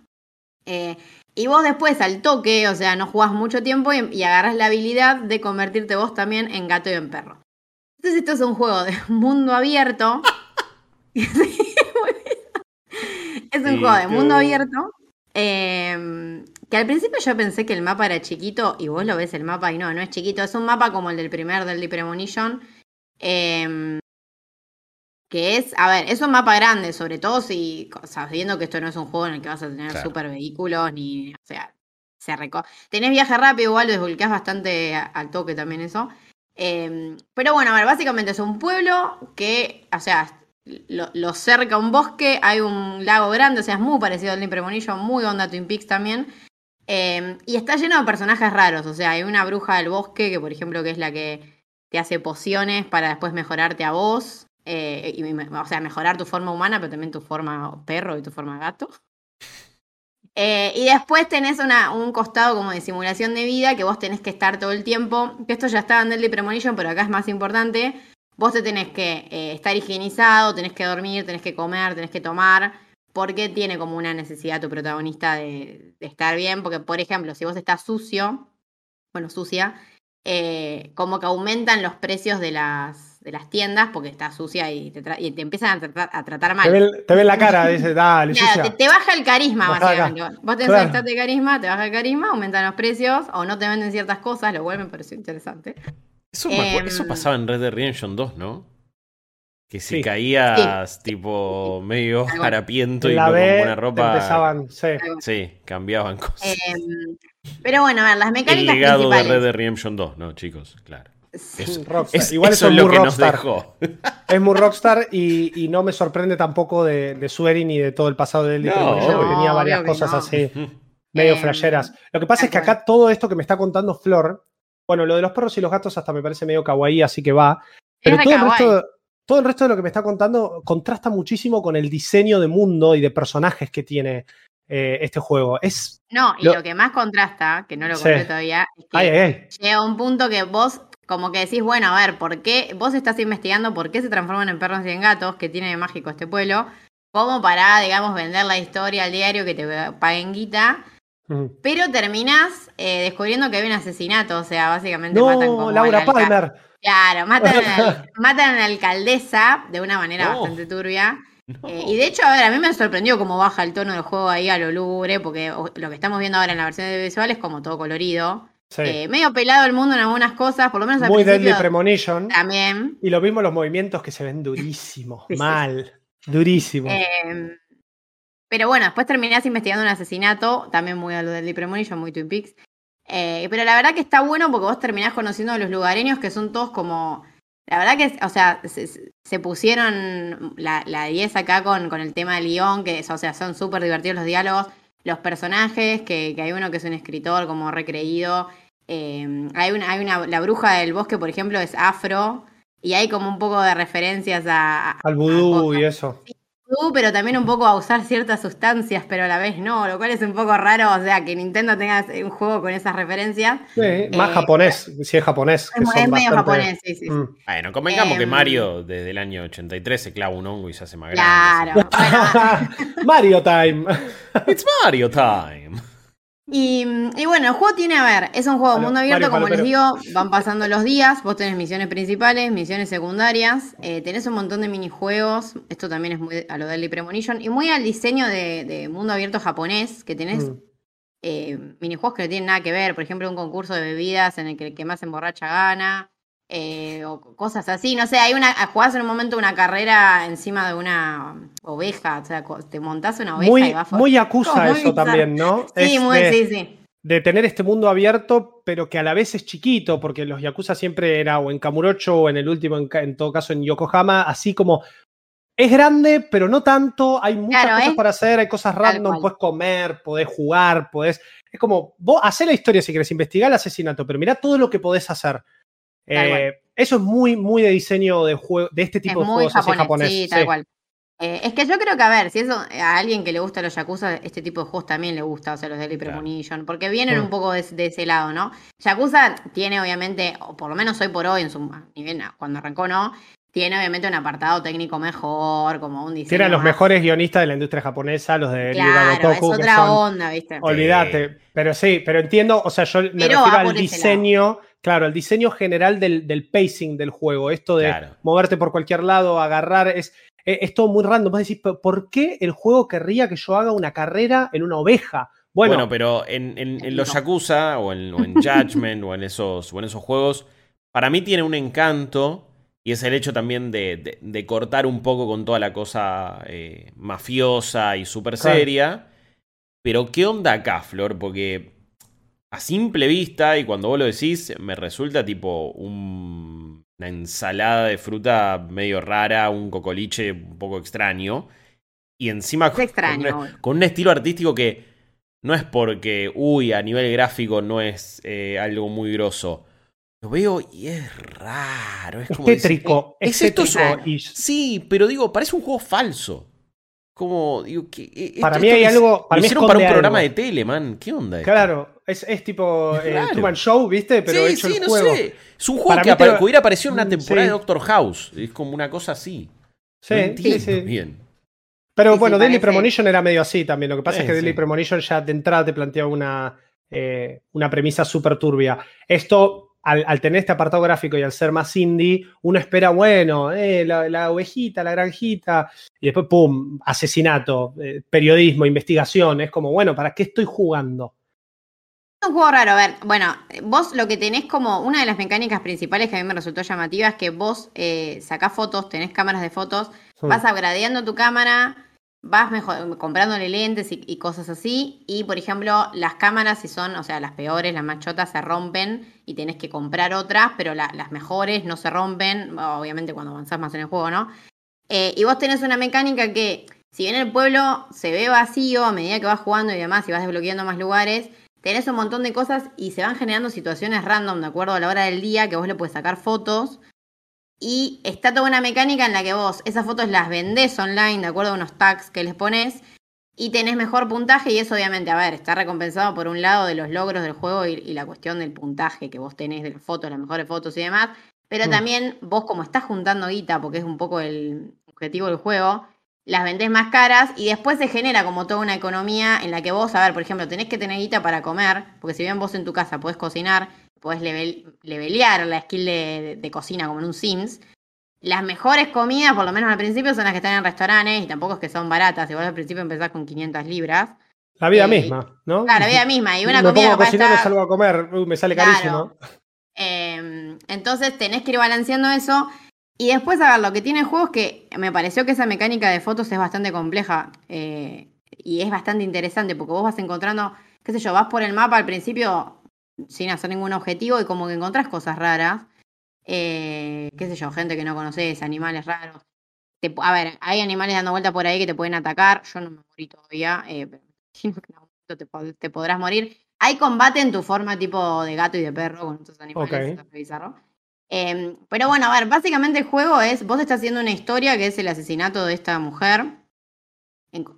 Eh, y vos después al toque, o sea, no jugás mucho tiempo y, agarras la habilidad de convertirte vos también en gato y en perro. Entonces esto es un juego de mundo abierto. es un juego de mundo abierto. Em, que al principio yo pensé que el mapa era chiquito y vos lo ves el mapa y no, no es chiquito. Es un mapa como el del primer del Premonition. Eh, que es, a ver, es un mapa grande, sobre todo si, sabiendo que esto no es un juego en el que vas a tener super vehículos, ni, o sea, se reco Tenés viaje rápido, igual desbloqueás bastante al toque también eso. Em, pero bueno, a ver, básicamente es un pueblo que, o sea, lo, cerca un bosque, hay un lago grande, o sea, es muy parecido al Premonition, muy onda Twin Peaks también. Em, y está lleno de personajes raros, o sea, hay una bruja del bosque que, por ejemplo, que es la que te hace pociones para después mejorarte a vos. Eh, y, o sea, mejorar tu forma humana, pero también tu forma perro y tu forma gato. Eh, y después tenés una, un costado como de simulación de vida que vos tenés que estar todo el tiempo. Que esto ya estaba en Deadly Premonition, pero acá es más importante. Vos te tenés que eh, estar higienizado, tenés que dormir, tenés que comer, tenés que tomar. Porque tiene como una necesidad tu protagonista de, estar bien. Porque, por ejemplo, si vos estás sucio, bueno, sucia, como que aumentan los precios de las, de las tiendas porque está sucia y te, y te empiezan a, tratar mal. Te ven, la cara, dice, dale, claro, Te, baja el carisma, básicamente. Vos tenés claro. de carisma, te baja el carisma, aumentan los precios o no te venden ciertas cosas, lo cual me pareció interesante. Eso, eso em, pasaba en Red Dead Redemption 2, ¿no? Que si caías tipo medio harapiento y con buena ropa. Empezaban, sí. sí. cambiaban cosas. Em, pero bueno, a ver, las mecánicas. El legado de Red Dead Redemption 2, ¿no, chicos? Claro. Es, Igual eso es muy rockstar. Es muy rockstar y, no me sorprende tampoco de, de Sueri ni de todo el pasado de él. tenía varias cosas así, medio eh, flasheras. Lo que pasa es que acá todo esto que me está contando Flor, bueno, lo de los perros y los gatos hasta me parece medio kawaii, así que va. Pero todo el, resto, todo el resto de lo que me está contando contrasta muchísimo con el diseño de mundo y de personajes que tiene eh, este juego. Es no, y lo... que más contrasta, que no lo conté todavía, es que llega un punto que vos como que decís, bueno, a ver, ¿por qué vos estás investigando por qué se transforman en perros y en gatos, que tiene de mágico este pueblo, como para, digamos, vender la historia al diario que te paguen guita? Pero terminás eh, descubriendo que hay un asesinato, o sea, básicamente matan como Laura Palmer. Claro, matan, a, matan a la alcaldesa de una manera bastante turbia. Eh, y de hecho, a ver, a mí me sorprendió cómo baja el tono del juego ahí a lo lúgubre, porque lo que estamos viendo ahora en la versión de visual es como todo colorido. Eh, medio pelado el mundo en algunas cosas, por lo menos al Muy Deadly Premonition. También. Y lo mismo los movimientos que se ven durísimos, mal, durísimos. Em, pero bueno, después terminás investigando un asesinato, también muy a lo Deadly Premonition, muy Twin Peaks. Eh, pero la verdad que está bueno porque vos terminás conociendo a los lugareños que son todos como. La verdad que, o sea, se, pusieron la, la 10 acá con, con el tema del guion, que o sea, son súper divertidos los diálogos los personajes, que, hay uno que es un escritor como recreído. Eh, hay una, hay una, la bruja del bosque, por ejemplo, es afro. Y hay como un poco de referencias a. Al vudú y eso pero también un poco a usar ciertas sustancias, pero a la vez no, lo cual es un poco raro, o sea, que Nintendo tenga un juego con esas referencias. Sí, más eh, japonés, si es japonés. es, medio japonés, sí, sí. Mm. Bueno, convengamos que em, Mario desde el año 83 se clava un hongo y se hace más grande. Claro. Mario Time. It's Mario Time. Y, bueno, el juego tiene, a ver, es un juego de mundo abierto, como les digo, van pasando los días, vos tenés misiones principales, misiones secundarias, eh, tenés un montón de minijuegos, esto también es muy a lo Deadly Premonition, y muy al diseño de, mundo abierto japonés, que tenés, mm. eh, minijuegos que no tienen nada que ver, por ejemplo, un concurso de bebidas en el que el que más emborracha gana, eh, o cosas así, no sé, hay una, jugás en un momento una carrera encima de una oveja, o sea, te montás una oveja muy, y vas Muy acusa eso también, ¿no? Sí, muy, sí, sí. De tener este mundo abierto, pero que a la vez es chiquito, porque los Yakuza siempre era o en Kamurocho o en el último, en, todo caso en Yokohama, así como es grande, pero no tanto. Hay muchas cosas para hacer, hay cosas random, puedes comer, podés jugar, podés. Es como, vos hacés la historia si querés investigar el asesinato, pero mirá todo lo que podés hacer. Eh, eso es muy, muy de diseño de, juego, de este tipo de juegos japonés, Sí, tal cual. Eh, es que yo creo que, a ver, si eso a alguien que le gusta los Yakuza, este tipo de juegos también le gusta, o sea, los Daily Premonition, porque vienen mm. un poco de, ese lado, ¿no? Yakuza tiene, obviamente, o por lo menos hoy por hoy, en su nivel, cuando arrancó, ¿no? Tiene obviamente un apartado técnico mejor, como un diseño. Tiene los mejores guionistas de la industria japonesa, los de claro, es otra onda, ¿viste? Olvídate. Pero sí, pero entiendo, o sea, yo me refiero al diseño Claro, el diseño general del, pacing del juego, esto de moverte por cualquier lado, agarrar, es, e, es, todo muy random. Vas a decir, ¿por qué el juego querría que yo haga una carrera en una oveja? Bueno, pero en, los Yakuza o en, Judgment o, en esos, o en esos juegos, para mí tiene un encanto y es el hecho también de, cortar un poco con toda la cosa eh, mafiosa y súper seria. Pero ¿qué onda acá, Flor? Porque a simple vista, y cuando vos lo decís, me resulta tipo una ensalada de fruta medio rara, un cocoliche un poco extraño. Y encima con, un, estilo artístico que no es porque, uy, a nivel gráfico no es eh, algo muy grosso. Lo veo y es raro. Es, como tétrico. es, esto. Sí, pero digo, parece un juego falso. Como, digo, que. E, para mí hay algo. Para lo hicieron para un programa de tele, man. ¿Qué onda? Claro, es, es tipo el eh, Show, ¿viste? Pero sí, hecho sí, el no juego. Sé. Es un juego que, hubiera aparecido en una mm, temporada de Doctor House. Es como una cosa así. Sí, sí, sí. Bien. Pero bueno, Daily Premonition era medio así también. Lo que pasa es que Daily Premonition ya de entrada te planteaba una, eh, una premisa súper turbia. Esto al, tener este apartado gráfico y al ser más indie, uno espera, bueno, eh, la, ovejita, la granjita, y después, ¡pum!, asesinato, eh, periodismo, investigación. Es como, bueno, ¿para qué estoy jugando? Es un juego raro, a ver, bueno, vos lo que tenés como una de las mecánicas principales que a mí me resultó llamativa es que vos eh, sacás fotos, tenés cámaras de fotos, vas upgradeando tu cámara, vas mejor, comprándole lentes y, cosas así. Y por ejemplo, las cámaras, si son, o sea, las peores, las más chotas, se rompen y tenés que comprar otras, pero las mejores no se rompen, obviamente cuando avanzás más en el juego, ¿no? Eh, y vos tenés una mecánica que, si bien el pueblo se ve vacío a medida que vas jugando y demás, y vas desbloqueando más lugares, tenés un montón de cosas y se van generando situaciones random de acuerdo a la hora del día que vos le puedes sacar fotos y está toda una mecánica en la que vos esas fotos las vendés online de acuerdo a unos tags que les pones y tenés mejor puntaje y eso obviamente, a ver, está recompensado por un lado de los logros del juego y, la cuestión del puntaje que vos tenés de las fotos, las mejores fotos y demás, pero mm. también vos como estás juntando guita, porque es un poco el objetivo del juego, las vendés más caras y después se genera como toda una economía en la que vos, a ver, por ejemplo, tenés que tener guita para comer, porque si bien vos en tu casa podés cocinar, podés levelear la skill de, cocina como en un Sims. Las mejores comidas, por lo menos al principio, son las que están en restaurantes y tampoco es que son baratas. Igual al principio empezás con 500 libras. La vida eh, misma, ¿no? Claro, la vida misma. Y una me comida pongo a cocinar salgo a comer. me sale carísimo. Em, entonces tenés que ir balanceando eso. Y después, a ver, lo que tiene el juego es que me pareció que esa mecánica de fotos es bastante compleja eh, y es bastante interesante porque vos vas encontrando, qué sé yo, vas por el mapa al principio, sin hacer ningún objetivo y como que encontrás cosas raras. Eh, qué sé yo, gente que no conoces, animales raros. a ver, hay animales dando vuelta por ahí que te pueden atacar. Yo no me morí todavía, eh, pero imagino que en algún momento te, podrás morir. Hay combate en tu forma tipo de gato y de perro con estos animales, bizarro. Em, pero bueno, a ver, básicamente el juego es, vos estás haciendo una historia que es el asesinato de esta mujer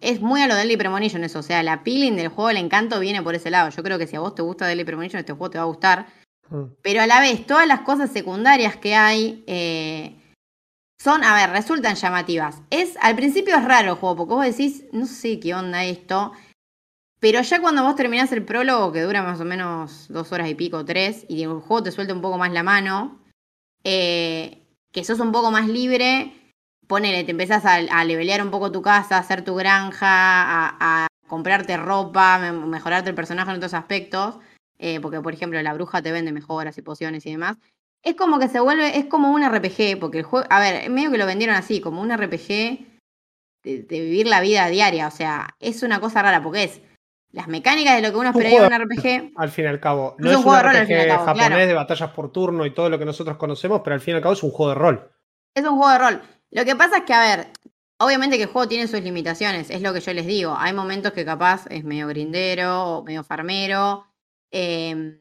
es muy a lo Deadly Premonition eso, o sea, la peeling del juego, el encanto viene por ese lado. Yo creo que si a vos te gusta Deadly Premonition, este juego te va a gustar. Mm. Pero a la vez, todas las cosas secundarias que hay eh, son, a ver, resultan llamativas. Es, al principio es raro el juego, porque vos decís, no sé qué onda esto. Pero ya cuando vos terminás el prólogo, que dura más o menos dos horas y pico, tres, y el juego te suelta un poco más la mano, eh, que sos un poco más libre, ponele, te empezás a, a levelear un poco tu casa, a hacer tu granja, a, comprarte ropa, me- mejorarte el personaje en otros aspectos, eh, porque por ejemplo la bruja te vende mejoras y pociones y demás. Es como que se vuelve, es como un RPG, porque el juego, a ver, medio que lo vendieron así, como un RPG de, de vivir la vida diaria, o sea, es una cosa rara, porque es las mecánicas de lo que uno Un esperaría de juego un RPG, Al fin y al cabo. No un es un, juego de rol, al RPG fin y al cabo, japonés claro. de batallas por turno y todo lo que nosotros conocemos, pero al fin y al cabo es un juego de rol. Es un juego de rol. Lo que pasa es que, a ver, obviamente que el juego tiene sus limitaciones, es lo que yo les digo. Hay momentos que capaz es medio grindero o medio farmero. eh,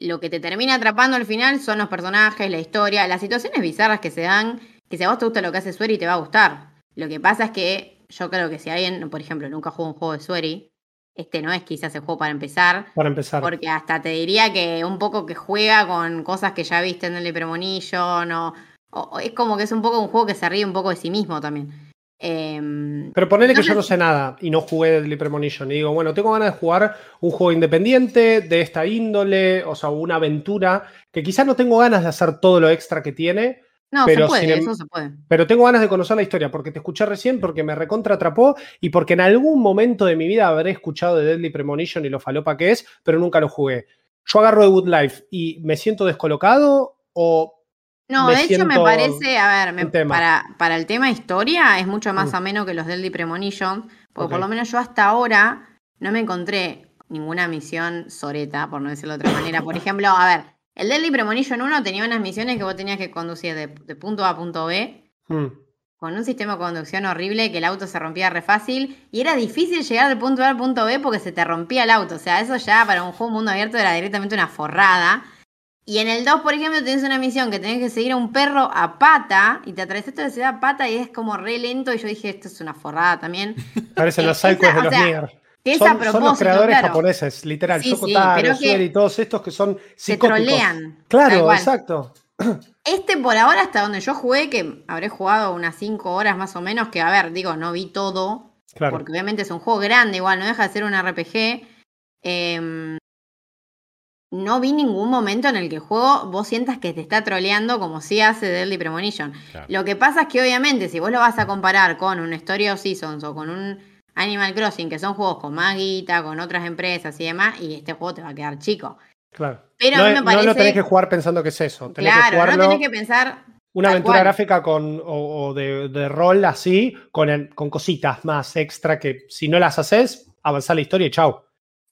lo que te termina atrapando al final son los personajes, la historia, las situaciones bizarras que se dan, que si a vos te gusta lo que hace Sueri te va a gustar. Lo que pasa es que yo creo que si alguien, por ejemplo, nunca jugó un juego de Sueri, este no es quizás el juego para empezar. Para empezar. Porque hasta te diría que un poco que juega con cosas que ya viste en el Premonition o, es como que es un poco un juego que se ríe un poco de sí mismo también. Em, Pero ponele que yo no sé nada y no jugué Deadly Premonition. Y digo, bueno, tengo ganas de jugar un juego independiente de esta índole, o sea, una aventura, que quizás no tengo ganas de hacer todo lo extra que tiene, no, pero se puede, sin em- eso se puede. pero tengo ganas de conocer la historia porque te escuché recién, porque me recontra atrapó y porque en algún momento de mi vida habré escuchado de Deadly Premonition y lo falopa que es, pero nunca lo jugué. Yo agarro de Good Life y me siento descolocado o No, me de hecho me parece, a ver, me- para, para el tema historia es mucho más Mm. ameno que los Deadly Premonition, porque por lo menos yo hasta ahora no me encontré ninguna misión soreta, por no decirlo de otra manera. Por ejemplo, a ver, el Deadly Premonition 1 tenía unas misiones que vos tenías que conducir de, de punto A a punto B hmm, con un sistema de conducción horrible que el auto se rompía re fácil y era difícil llegar del punto A al punto B porque se te rompía el auto. O sea, eso ya para un juego mundo abierto era directamente una forrada. Y en el 2, por ejemplo, tenés una misión que tenés que seguir a un perro a pata y te atravesás toda la ciudad a pata y es como re lento. Y yo dije, esto es una forrada también. parecen los Esa- sidequests de los sea, Nier. Que es Son, a son propósito, los creadores claro. japoneses, literal. Sí, Shoko sí, y todos estos que son Se trolean. Claro, exacto. Este por ahora, hasta donde yo jugué, que habré jugado unas 5 horas más o menos, que a ver, digo, no vi todo, Claro. porque obviamente es un juego grande, igual, no deja de ser un RPG. Em, no vi ningún momento en el que el juego vos sientas que te está troleando como si hace Deadly Premonition. Claro. Lo que pasa es que obviamente si vos lo vas a comparar con un Story of Seasons o con un Animal Crossing, que son juegos con más guita, con otras empresas y demás, y este juego te va a quedar chico. claro. Pero no, a mí me no parece... lo tenés que jugar pensando que es eso. Tenés que claro, jugarlo no tenés que pensar... una aventura cual. gráfica con, o, o de, de rol así, con, el- con cositas más extra que si no las haces, avanzar la historia y chau.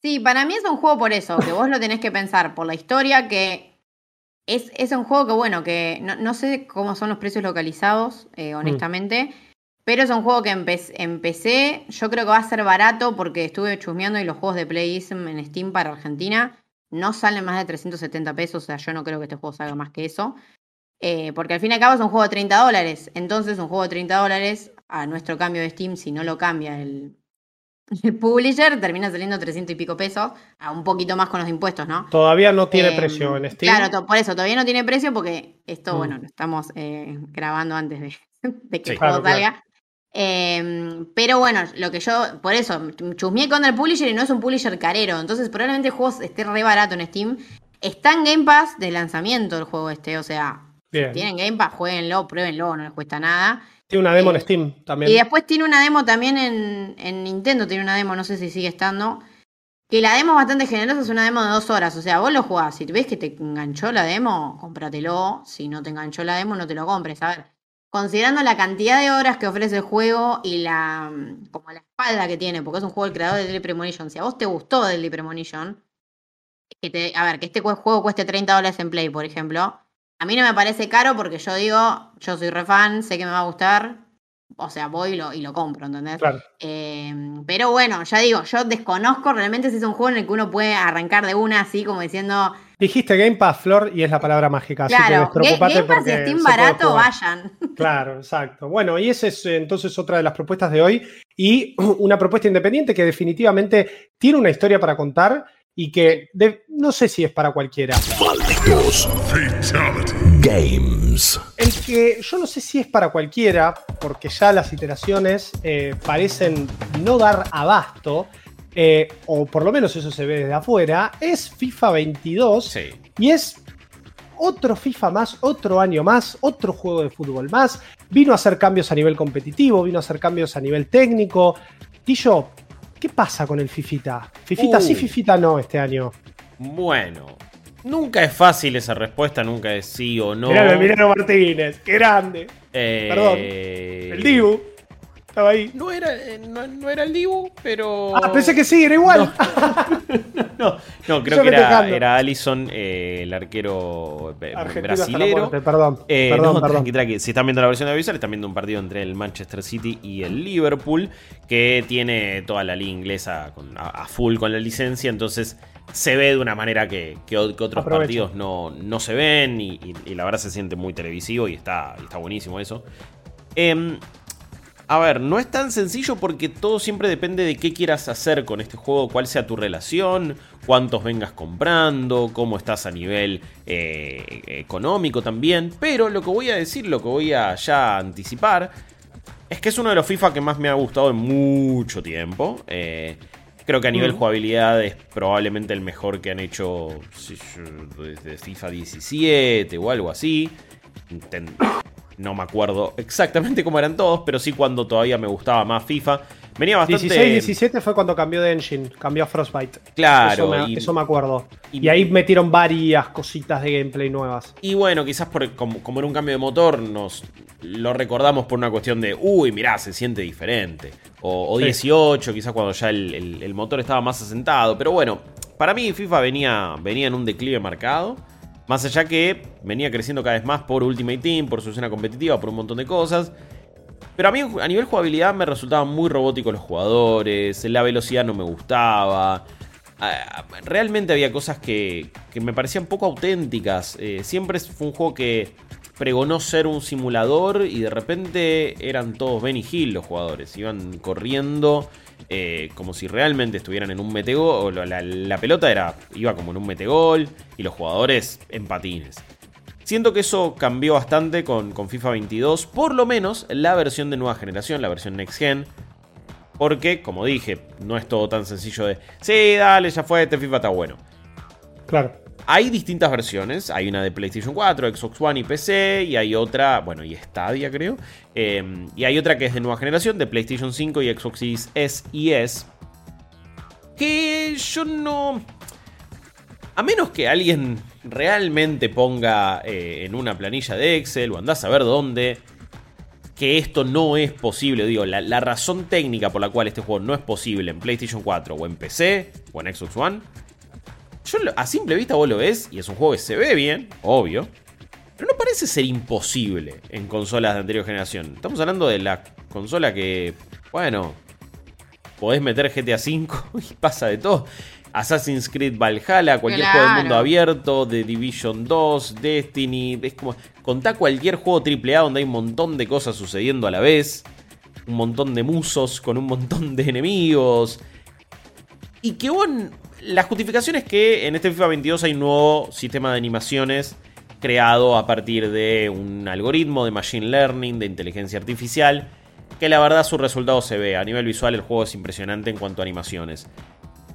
Sí, para mí es un juego por eso, que vos lo tenés que pensar por la historia, que es, es un juego que, bueno, que no, no sé cómo son los precios localizados, eh, Mm. Pero es un juego que empe- empecé, yo creo que va a ser barato porque estuve chusmeando y los juegos de Playism en Steam para Argentina no salen más de 370 pesos, o sea, yo no creo que este juego salga más que eso. Eh, porque al fin y al cabo es un juego de 30 dólares. Entonces, un juego de 30 dólares, a nuestro cambio de Steam, si no lo cambia el, el publisher, termina saliendo 300 y pico pesos, a un poquito más con los impuestos, ¿no? Todavía no tiene Eh, precio en Steam. Claro, por eso, todavía no tiene precio porque esto, Mm. bueno, lo estamos eh, grabando antes de, de que Sí. el juego Claro, claro. Eh, pero bueno, lo que yo, por eso, chusmeé con el publisher y no es un publisher carero, entonces probablemente el juego esté re barato en Steam. Está en Game Pass de lanzamiento el juego este, o sea, Bien. tienen Game Pass, jueguenlo, pruébenlo, no les cuesta nada. Tiene una demo eh, en Steam también. Y después tiene una demo también en, en Nintendo, tiene una demo, no sé si sigue estando. Que la demo es bastante generosa, es una demo de dos horas. O sea, vos lo jugás. Si ves que te enganchó la demo, cómpratelo. Si no te enganchó la demo, no te lo compres. A ver, considerando la cantidad de horas que ofrece el juego y la mm, como la espalda que tiene, porque es un juego del creador de Deadly Premonition. Si a vos te gustó Deadly Premonition, que te, a ver, que este jue- juego cueste 30 dólares en Play, por ejemplo, a mí no me parece caro porque yo digo, yo soy re fan, sé que me va a gustar. O sea, voy y lo, y lo compro, ¿entendés? Claro. Eh, pero bueno, ya digo, yo desconozco realmente si es un juego en el que uno puede arrancar de una así como diciendo, Dijiste Game Pass, Flor, y es la palabra mágica. así que claro, Ga- despreocupate Game Pass y Steam barato, vayan. Claro, exacto. Bueno, y esa es entonces otra de las propuestas de hoy. Y una propuesta independiente que definitivamente tiene una historia para contar y que de- no sé si es para cualquiera. Malditos Games. El que yo no sé si es para cualquiera, porque ya las iteraciones eh, parecen no dar abasto, eh, o por lo menos eso se ve desde afuera, es FIFA 22 Sí. y es otro FIFA más, otro año más, otro juego de fútbol más. Vino a hacer cambios a nivel competitivo, vino a hacer cambios a nivel técnico. Tillo, ¿Qué pasa con el Fifita? Fifita sí, Uh. Fifita no este año. Bueno, nunca es fácil esa respuesta, nunca es sí o no. Mirá, Emiliano Martínez, qué grande. Eh, Perdón, El Dibu. Estaba ahí. No era, eh, no, no era el Dibu, pero. Ah, pensé que sí, era igual. No, no, creo Yo que era, era Allison, eh, el arquero eh, la brasilero. muerte, perdón. Eh, perdón, no, perdón. tranqui, tranqui. Si están viendo la versión de visual, están viendo un partido entre el Manchester City y el Liverpool, que tiene toda la liga inglesa con- a, a full con la licencia, entonces se ve de una manera que, que otros partidos no, no se ven y, y- y la verdad se siente muy televisivo y está, y está buenísimo eso. Em, a ver, no es tan sencillo porque todo siempre depende de qué quieras hacer con este juego, cuál sea tu relación, cuántos vengas comprando, cómo estás a nivel eh, económico también. Pero lo que voy a decir, lo que voy a ya anticipar, es que es uno de los FIFA que más me ha gustado en mucho tiempo. Eh, creo que a nivel jugabilidad es probablemente el mejor que han hecho desde FIFA 17 o algo así. No me acuerdo exactamente cómo eran todos, pero sí cuando todavía me gustaba más FIFA. Venía bastante. 16, 17 fue cuando cambió de engine, cambió a Frostbite. Claro, Eso me, y- eso me acuerdo. y- Y, ahí metieron varias cositas de gameplay nuevas. Y bueno, quizás por, como, como era un cambio de motor, nos lo recordamos por una cuestión de, uy, mirá, se siente diferente. O, o Sí. 18, quizás cuando ya el, el- el motor estaba más asentado. Pero bueno, para mí FIFA venía, venía en un declive marcado. Más allá que venía creciendo cada vez más por Ultimate Team, por su escena competitiva, por un montón de cosas. Pero a mí a nivel jugabilidad me resultaban muy robóticos los jugadores, la velocidad no me gustaba. Ah, Realmente había cosas que, que me parecían poco auténticas. Eh, siempre fue un juego que pregonó ser un simulador y de repente eran todos Benny Hill los jugadores. Iban corriendo eh, como si realmente estuvieran en un metegol. La, la pelota era, iba como en un metegol y los jugadores en patines. Siento que eso cambió bastante con, con FIFA 22, por lo menos la versión de nueva generación, la versión Next Gen. Porque, como dije, no es todo tan sencillo de, sí, dale, ya fue, este FIFA está bueno. Claro. Hay distintas versiones, hay una de PlayStation 4, Xbox One y PC, y hay otra, bueno, y Stadia creo, eh, y hay otra que es de nueva generación, de PlayStation 5 y Xbox Series S y S, que yo no... A menos que alguien realmente ponga eh, en una planilla de Excel o andás a ver dónde que esto no es posible. Digo, la, la razón técnica por la cual este juego no es posible en PlayStation 4 o en PC o en Xbox One. Yo a simple vista vos lo ves y es un juego que se ve bien, obvio. Pero no parece ser imposible en consolas de anterior generación. Estamos hablando de la consola que, bueno, podés meter GTA V y pasa de todo. Assassin's Creed Valhalla, cualquier juego de mundo abierto, The Division 2, Destiny, es como contá cualquier juego AAA donde hay un montón de cosas sucediendo a la vez, un montón de musos con un montón de enemigos. Y que bueno, la justificación es que en este FIFA 22 hay un nuevo sistema de animaciones creado a partir de un algoritmo de machine learning, de inteligencia artificial, que la verdad su resultado se ve. A nivel visual el juego es impresionante en cuanto a animaciones.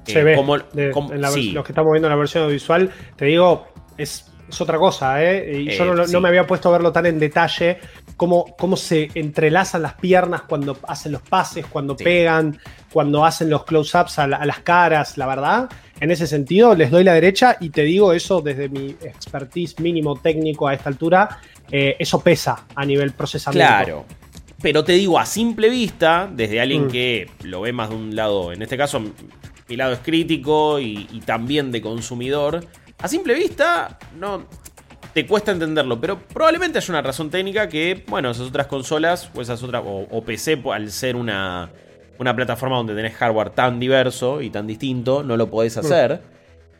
Se Eh, ve. como- de- como- en la vers- sí. Los que estamos viendo en la versión visual, te digo, es, es otra cosa, ¿eh? Y yo Eh, no, lo- sí. no me había puesto a verlo tan en detalle, cómo, cómo se entrelazan las piernas cuando hacen los pases, cuando Sí. pegan, cuando hacen los close-ups a, la- a las caras, la verdad. En ese sentido, les doy la derecha y te digo eso desde mi expertise mínimo técnico a esta altura, eh, eso pesa a nivel procesamiento. Claro. Pero te digo, a simple vista, desde alguien Mm. que lo ve más de un lado, en este caso mi lado es crítico y, y también de consumidor, a simple vista no te cuesta entenderlo, pero probablemente haya una razón técnica que, bueno, esas otras consolas o esas otras o, o PC al ser una, una plataforma donde tenés hardware tan diverso y tan distinto, no lo podés hacer.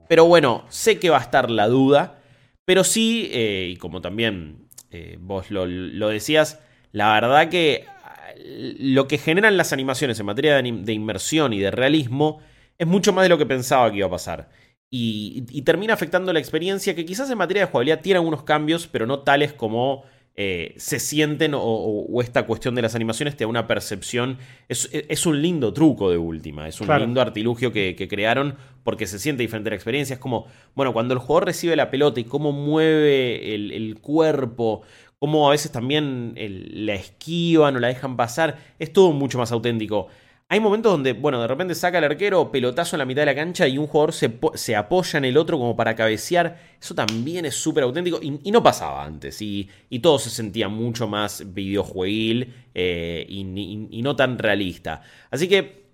Pero bueno, sé que va a estar la duda. Pero sí, eh, y como también eh, vos lo, lo decías, la verdad que ah, lo que generan las animaciones en materia de inmersión y de realismo es mucho más de lo que pensaba que iba a pasar. Y, y termina afectando la experiencia que quizás en materia de jugabilidad tiene algunos cambios, pero no tales como eh, se sienten o, o- o esta cuestión de las animaciones te da una percepción. Es, es un lindo truco de última, es un Claro. lindo artilugio que, que crearon porque se siente diferente la experiencia. Es como, bueno, cuando el jugador recibe la pelota y cómo mueve el, el cuerpo, cómo a veces también el- la esquivan o la dejan pasar, es todo mucho más auténtico. Hay momentos donde, bueno, de repente saca el arquero, pelotazo en la mitad de la cancha y un jugador se, apoya en el otro como para cabecear. Eso también es súper auténtico y, no pasaba antes. Y, todo se sentía mucho más videojueguil eh, y, no tan realista. Así que,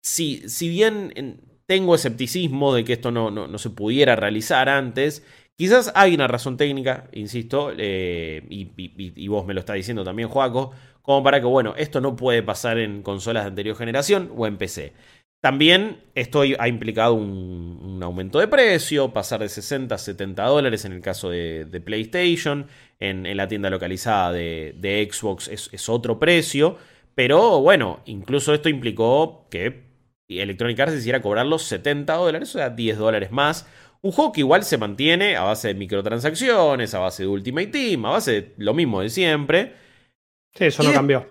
si, si bien tengo escepticismo de que esto no, se pudiera realizar antes, Quizás hay una razón técnica, insisto, eh, y, vos me lo estás diciendo también, Joaco, como para que, bueno, esto no puede pasar en consolas de anterior generación o en PC. También esto ha implicado un, aumento de precio, pasar de 60 a 70 dólares en el caso de, PlayStation, en, la tienda localizada de, Xbox es, otro precio, pero bueno, incluso esto implicó que Electronic Arts hiciera cobrar los 70 dólares, o sea, 10 dólares más. Un juego que igual se mantiene a base de microtransacciones, a base de Ultimate Team, a base de lo mismo de siempre Sí, eso no cambió.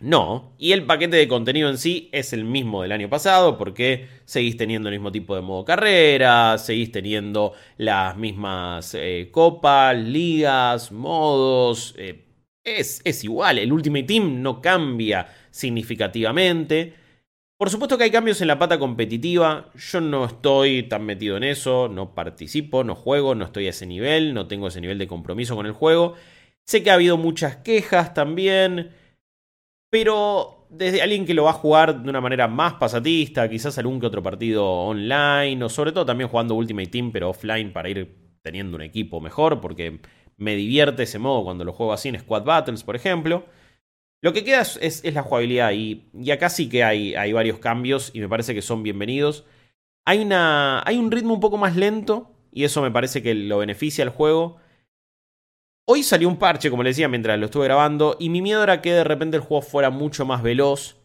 No, y el paquete de contenido en sí es el mismo del año pasado porque seguís teniendo el mismo tipo de modo carrera, seguís teniendo las mismas eh, copas, ligas, modos. Eh, es, es igual, el Ultimate Team no cambia significativamente. Por supuesto que hay cambios en la pata competitiva, yo no estoy tan metido en eso, no participo, no juego, no estoy a ese nivel, no tengo ese nivel de compromiso con el juego. Sé que ha habido muchas quejas también, pero desde alguien que lo va a jugar de una manera más pasatista, quizás algún que otro partido online, o sobre todo también jugando Ultimate Team, pero offline para ir teniendo un equipo mejor, porque me divierte ese modo cuando lo juego así en Squad Battles, por ejemplo. Lo que queda es, la jugabilidad y, y, acá sí que hay, hay, varios cambios y me parece que son bienvenidos. Hay, una, hay un ritmo un poco más lento y eso me parece que lo beneficia al juego. Hoy salió un parche, como les decía, mientras lo estuve grabando, y mi miedo era que de repente el juego fuera mucho más veloz.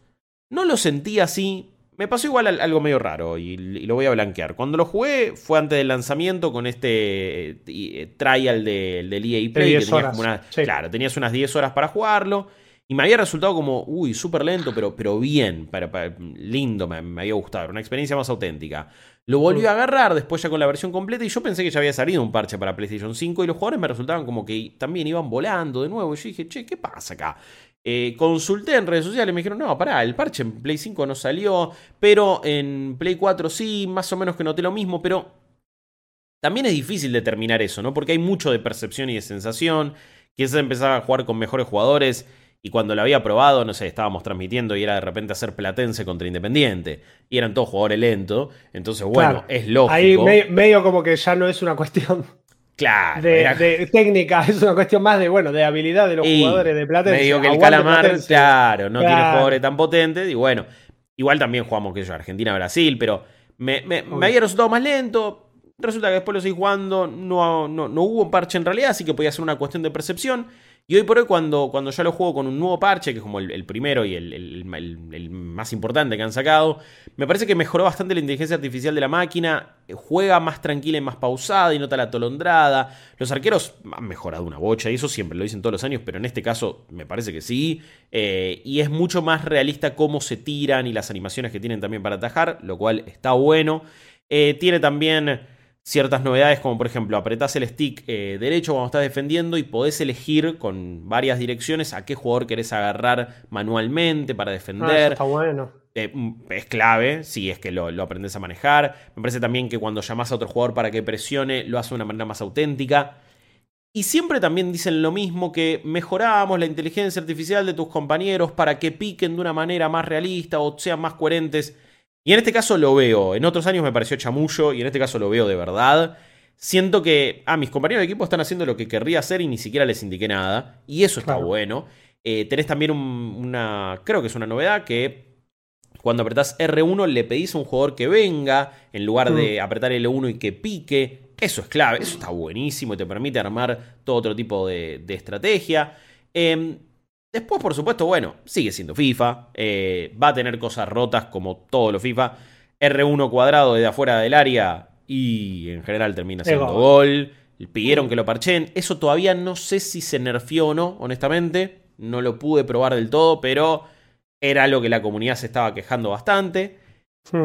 No lo sentí así. Me pasó igual algo medio raro y, lo voy a blanquear. Cuando lo jugué fue antes del lanzamiento con este eh, eh, trial del EA Play. Claro, tenías unas 10 horas para jugarlo. Y me había resultado como, uy, súper lento, pero, pero bien, para, lindo, me, me, había gustado, una experiencia más auténtica. Lo volví a agarrar después ya con la versión completa y yo pensé que ya había salido un parche para PlayStation 5 y los jugadores me resultaban como que también iban volando de nuevo. Y yo dije, che, ¿qué pasa acá? Eh, consulté en redes sociales y me dijeron, no, pará, el parche en Play 5 no salió, pero en Play 4 sí, más o menos que noté lo mismo, pero también es difícil determinar eso, ¿no? Porque hay mucho de percepción y de sensación. Quizás empezaba a jugar con mejores jugadores y cuando lo había probado, no sé, estábamos transmitiendo y era de repente hacer Platense contra Independiente. Y eran todos jugadores lentos. Entonces, bueno, es lógico. Ahí medio como que ya no es una cuestión Claro. De, técnica, es una cuestión más de, bueno, de habilidad de los jugadores de Platense. Medio que el calamar, claro, no tiene jugadores tan potentes. Y bueno, igual también jugamos, que yo, Argentina-Brasil, pero me, me, me, había resultado más lento. Resulta que después lo seguí jugando, no, no, no hubo un parche en realidad, así que podía ser una cuestión de percepción. Y hoy por hoy, cuando, cuando ya lo juego con un nuevo parche, que es como el, primero y el, más importante que han sacado, me parece que mejoró bastante la inteligencia artificial de la máquina, juega más tranquila y más pausada y nota la tolondrada. Los arqueros han mejorado una bocha, y eso siempre lo dicen todos los años, pero en este caso me parece que sí. Eh, y es mucho más realista cómo se tiran y las animaciones que tienen también para atajar, lo cual está bueno. Eh, tiene también ciertas novedades, como por ejemplo, apretás el stick eh, derecho cuando estás defendiendo y podés elegir con varias direcciones a qué jugador querés agarrar manualmente para defender. Ah, está bueno. Eh, mm, es clave, si es que lo, lo aprendes a manejar. Me parece también que cuando llamas a otro jugador para que presione, lo hace de una manera más auténtica. Y siempre también dicen lo mismo, que mejoramos la inteligencia artificial de tus compañeros para que piquen de una manera más realista o sean más coherentes. Y en este caso lo veo. En otros años me pareció chamullo y en este caso lo veo de verdad. Siento que, ah, mis compañeros de equipo están haciendo lo que querría hacer y ni siquiera les indiqué nada. Y eso está bueno. Eh, tenés también una, creo que es una novedad, que cuando apretás R1 le pedís a un jugador que venga en lugar de mm. apretar L1 y que pique. Eso es clave, eso está buenísimo y te permite armar todo otro tipo de, estrategia. Eh, Después, por supuesto, bueno, sigue siendo FIFA. Eh, va a tener cosas rotas como todo lo FIFA. R1 cuadrado desde afuera del área y en general termina siendo gol. Pidieron que lo parchen. Eso todavía no sé si se nerfió o no, honestamente. No lo pude probar del todo, pero era algo que la comunidad se estaba quejando bastante.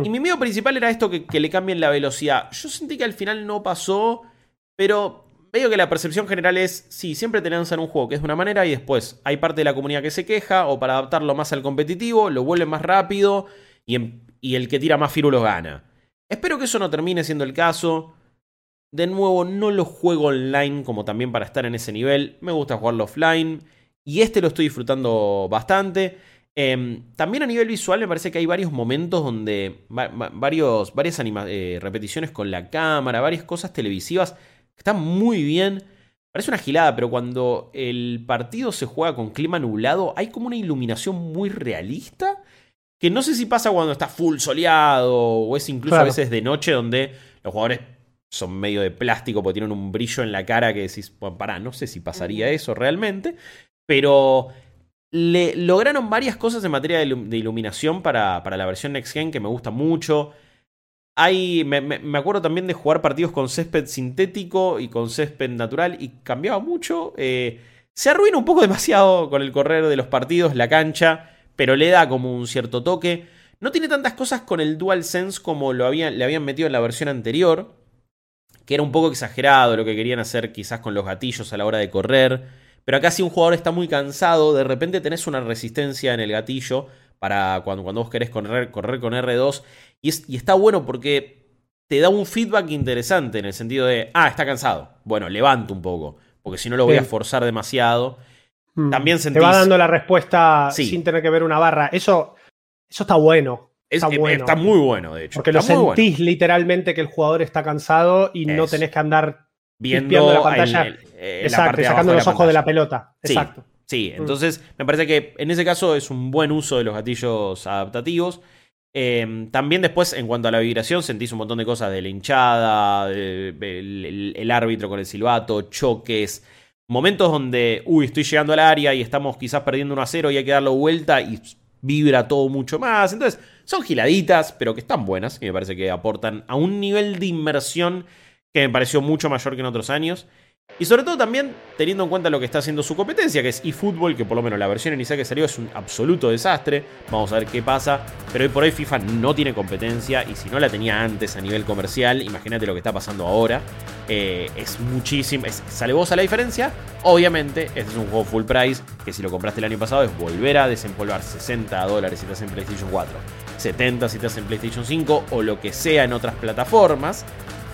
Y mi miedo principal era esto que, que le cambien la velocidad. Yo sentí que al final no pasó, pero Veo que la percepción general es, sí, siempre te lanzan un juego que es de una manera y después hay parte de la comunidad que se queja o para adaptarlo más al competitivo, lo vuelve más rápido y, el que tira más firulos gana. Espero que eso no termine siendo el caso. De nuevo, no lo juego online como también para estar en ese nivel. Me gusta jugarlo offline. Y este lo estoy disfrutando bastante. Em, también a nivel visual me parece que hay varios momentos donde... varios, varias eh, repeticiones con la cámara, varias cosas televisivas Está muy bien. Parece una gilada, pero cuando el partido se juega con clima nublado, hay como una iluminación muy realista. Que no sé si pasa cuando está full soleado o es incluso a veces de noche donde los jugadores son medio de plástico porque tienen un brillo en la cara que decís, bueno, pará, no sé si pasaría eso realmente. Pero le lograron varias cosas en materia de, iluminación para, para la versión Next Gen que me gusta mucho. Hay, me, acuerdo también de jugar partidos con césped sintético y con césped natural y cambiaba mucho. Eh, se arruina un poco demasiado con el correr de los partidos, la cancha, pero le da como un cierto toque. No tiene tantas cosas con el DualSense como lo le habían metido en la versión anterior, que era un poco exagerado lo que querían hacer quizás con los gatillos a la hora de correr. Pero acá si un jugador está muy cansado, de repente tenés una resistencia en el gatillo para cuando, cuando vos querés correr, correr con R2. Y, está bueno porque te da un feedback interesante en el sentido de, ah, está cansado. Bueno, levanto un poco, porque si no lo voy a forzar demasiado. Mm. También sentís... Te va dando la respuesta sin tener que ver una barra. Eso, eso está bueno. Está, bueno. está muy bueno, de hecho. Porque lo sentís literalmente que el jugador está cansado y no tenés que andar viendo la pantalla. Exacto, sacando los ojos de la pelota. Exacto. Sí, mm. entonces me parece que en ese caso es un buen uso de los gatillos adaptativos. Em, también después, en cuanto a la vibración, sentís un montón de cosas de la hinchada, el, árbitro con el silbato, choques, momentos donde, uy, estoy llegando al área y estamos quizás perdiendo 1 a 0 y hay que darlo vuelta y vibra todo mucho más. Entonces, son giladitas, pero que están buenas y me parece que aportan a un nivel de inmersión que me pareció mucho mayor que en otros años. Y sobre todo también teniendo en cuenta lo que está haciendo su competencia, que es eFootball, que por lo menos la versión inicial que salió es un absoluto desastre. Vamos a ver qué pasa. Pero hoy por hoy FIFA no tiene competencia y si no la tenía antes a nivel comercial, imagínate lo que está pasando ahora. Eh, es muchísimo, es, sale vos a la diferencia. Obviamente, este es un juego full price que si lo compraste el año pasado es volver a desempolvar 60 dólares si estás en PlayStation 4, 70 si estás en PlayStation 5 o lo que sea en otras plataformas.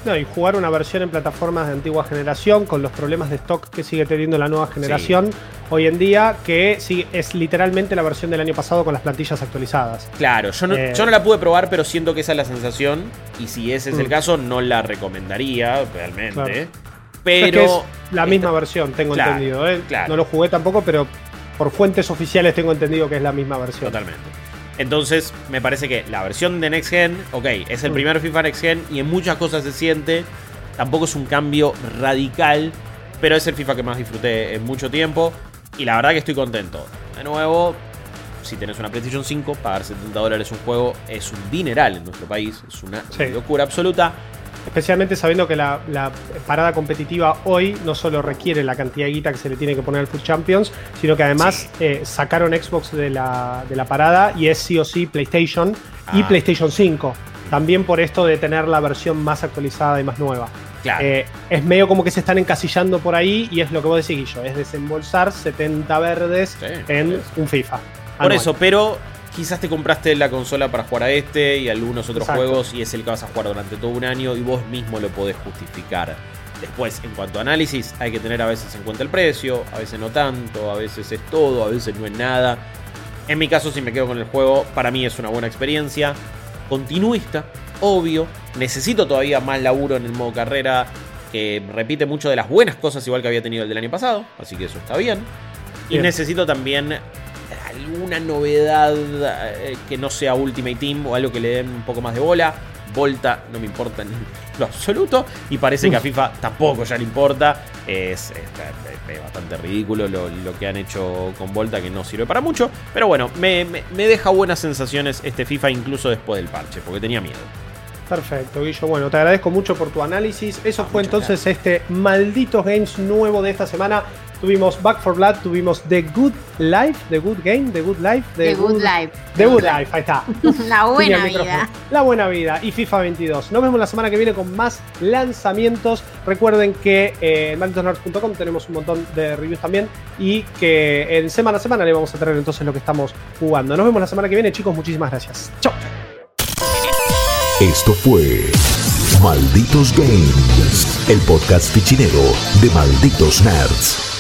No, y jugar una versión en plataformas de antigua generación con los problemas de stock que sigue teniendo la nueva generación hoy en día, que sí, es literalmente la versión del año pasado con las plantillas actualizadas. Claro, yo no, eh, yo no la pude probar, pero siento que esa es la sensación. Y si ese es el mm. caso, no la recomendaría realmente. Pero. Es, la misma versión, tengo entendido. ¿eh? No lo jugué tampoco, pero por fuentes oficiales tengo entendido que es la misma versión. Totalmente. Entonces, me parece que la versión de Next Gen, ok, es el mm. primer FIFA Next Gen y en muchas cosas se siente. Tampoco es un cambio radical, pero es el FIFA que más disfruté en mucho tiempo. Y la verdad que estoy contento. De nuevo, si tenés una PlayStation 5, pagar 70 dólares un juego es un dineral en nuestro país. Es una locura absoluta. Especialmente sabiendo que la, parada competitiva hoy no solo requiere la cantidad de guita que se le tiene que poner al Food Champions, sino que además eh, sacaron Xbox de la, parada y es sí o sí PlayStation y ah. PlayStation 5. También por esto de tener la versión más actualizada y más nueva. Eh, es medio como que se están encasillando por ahí y es lo que vos decís, Guillo, es desembolsar 70 verdes en un FIFA. Por eso, pero quizás te compraste la consola para jugar a este y algunos otros juegos y es el que vas a jugar durante todo un año y vos mismo lo podés justificar. Después, en cuanto a análisis, hay que tener a veces en cuenta el precio, a veces no tanto, a veces es todo, a veces no es nada. En mi caso, si me quedo con el juego, para mí es una buena experiencia. Continuista, obvio. Necesito todavía más laburo en el modo carrera, que repite mucho de las buenas cosas, igual que había tenido el del año pasado, así que eso está bien. Y necesito también alguna novedad eh, que no sea Ultimate Team o algo que le den un poco más de bola. Volta no me importa en lo absoluto y parece que a FIFA tampoco ya le importa. Es, bastante ridículo lo, que han hecho con Volta que no sirve para mucho. Pero bueno, me, deja buenas sensaciones este FIFA incluso después del parche porque tenía miedo. Perfecto, Guillo. Bueno, te agradezco mucho por tu análisis. Eso ah, fue entonces este Malditos Games nuevo de esta semana. Tuvimos Back for Blood, tuvimos The Good Life, The Good Game, The Good Life, The Good Life. The Good Life, ahí está. La buena vida. La buena vida y FIFA 22. Nos vemos la semana que viene con más lanzamientos. Recuerden que eh, en MalditosNerds.com tenemos un montón de reviews también y que en semana a semana le vamos a traer entonces lo que estamos jugando. Nos vemos la semana que viene, chicos. Muchísimas gracias. Chao. Esto fue Malditos Games, el podcast fichinero de Malditos Nerds.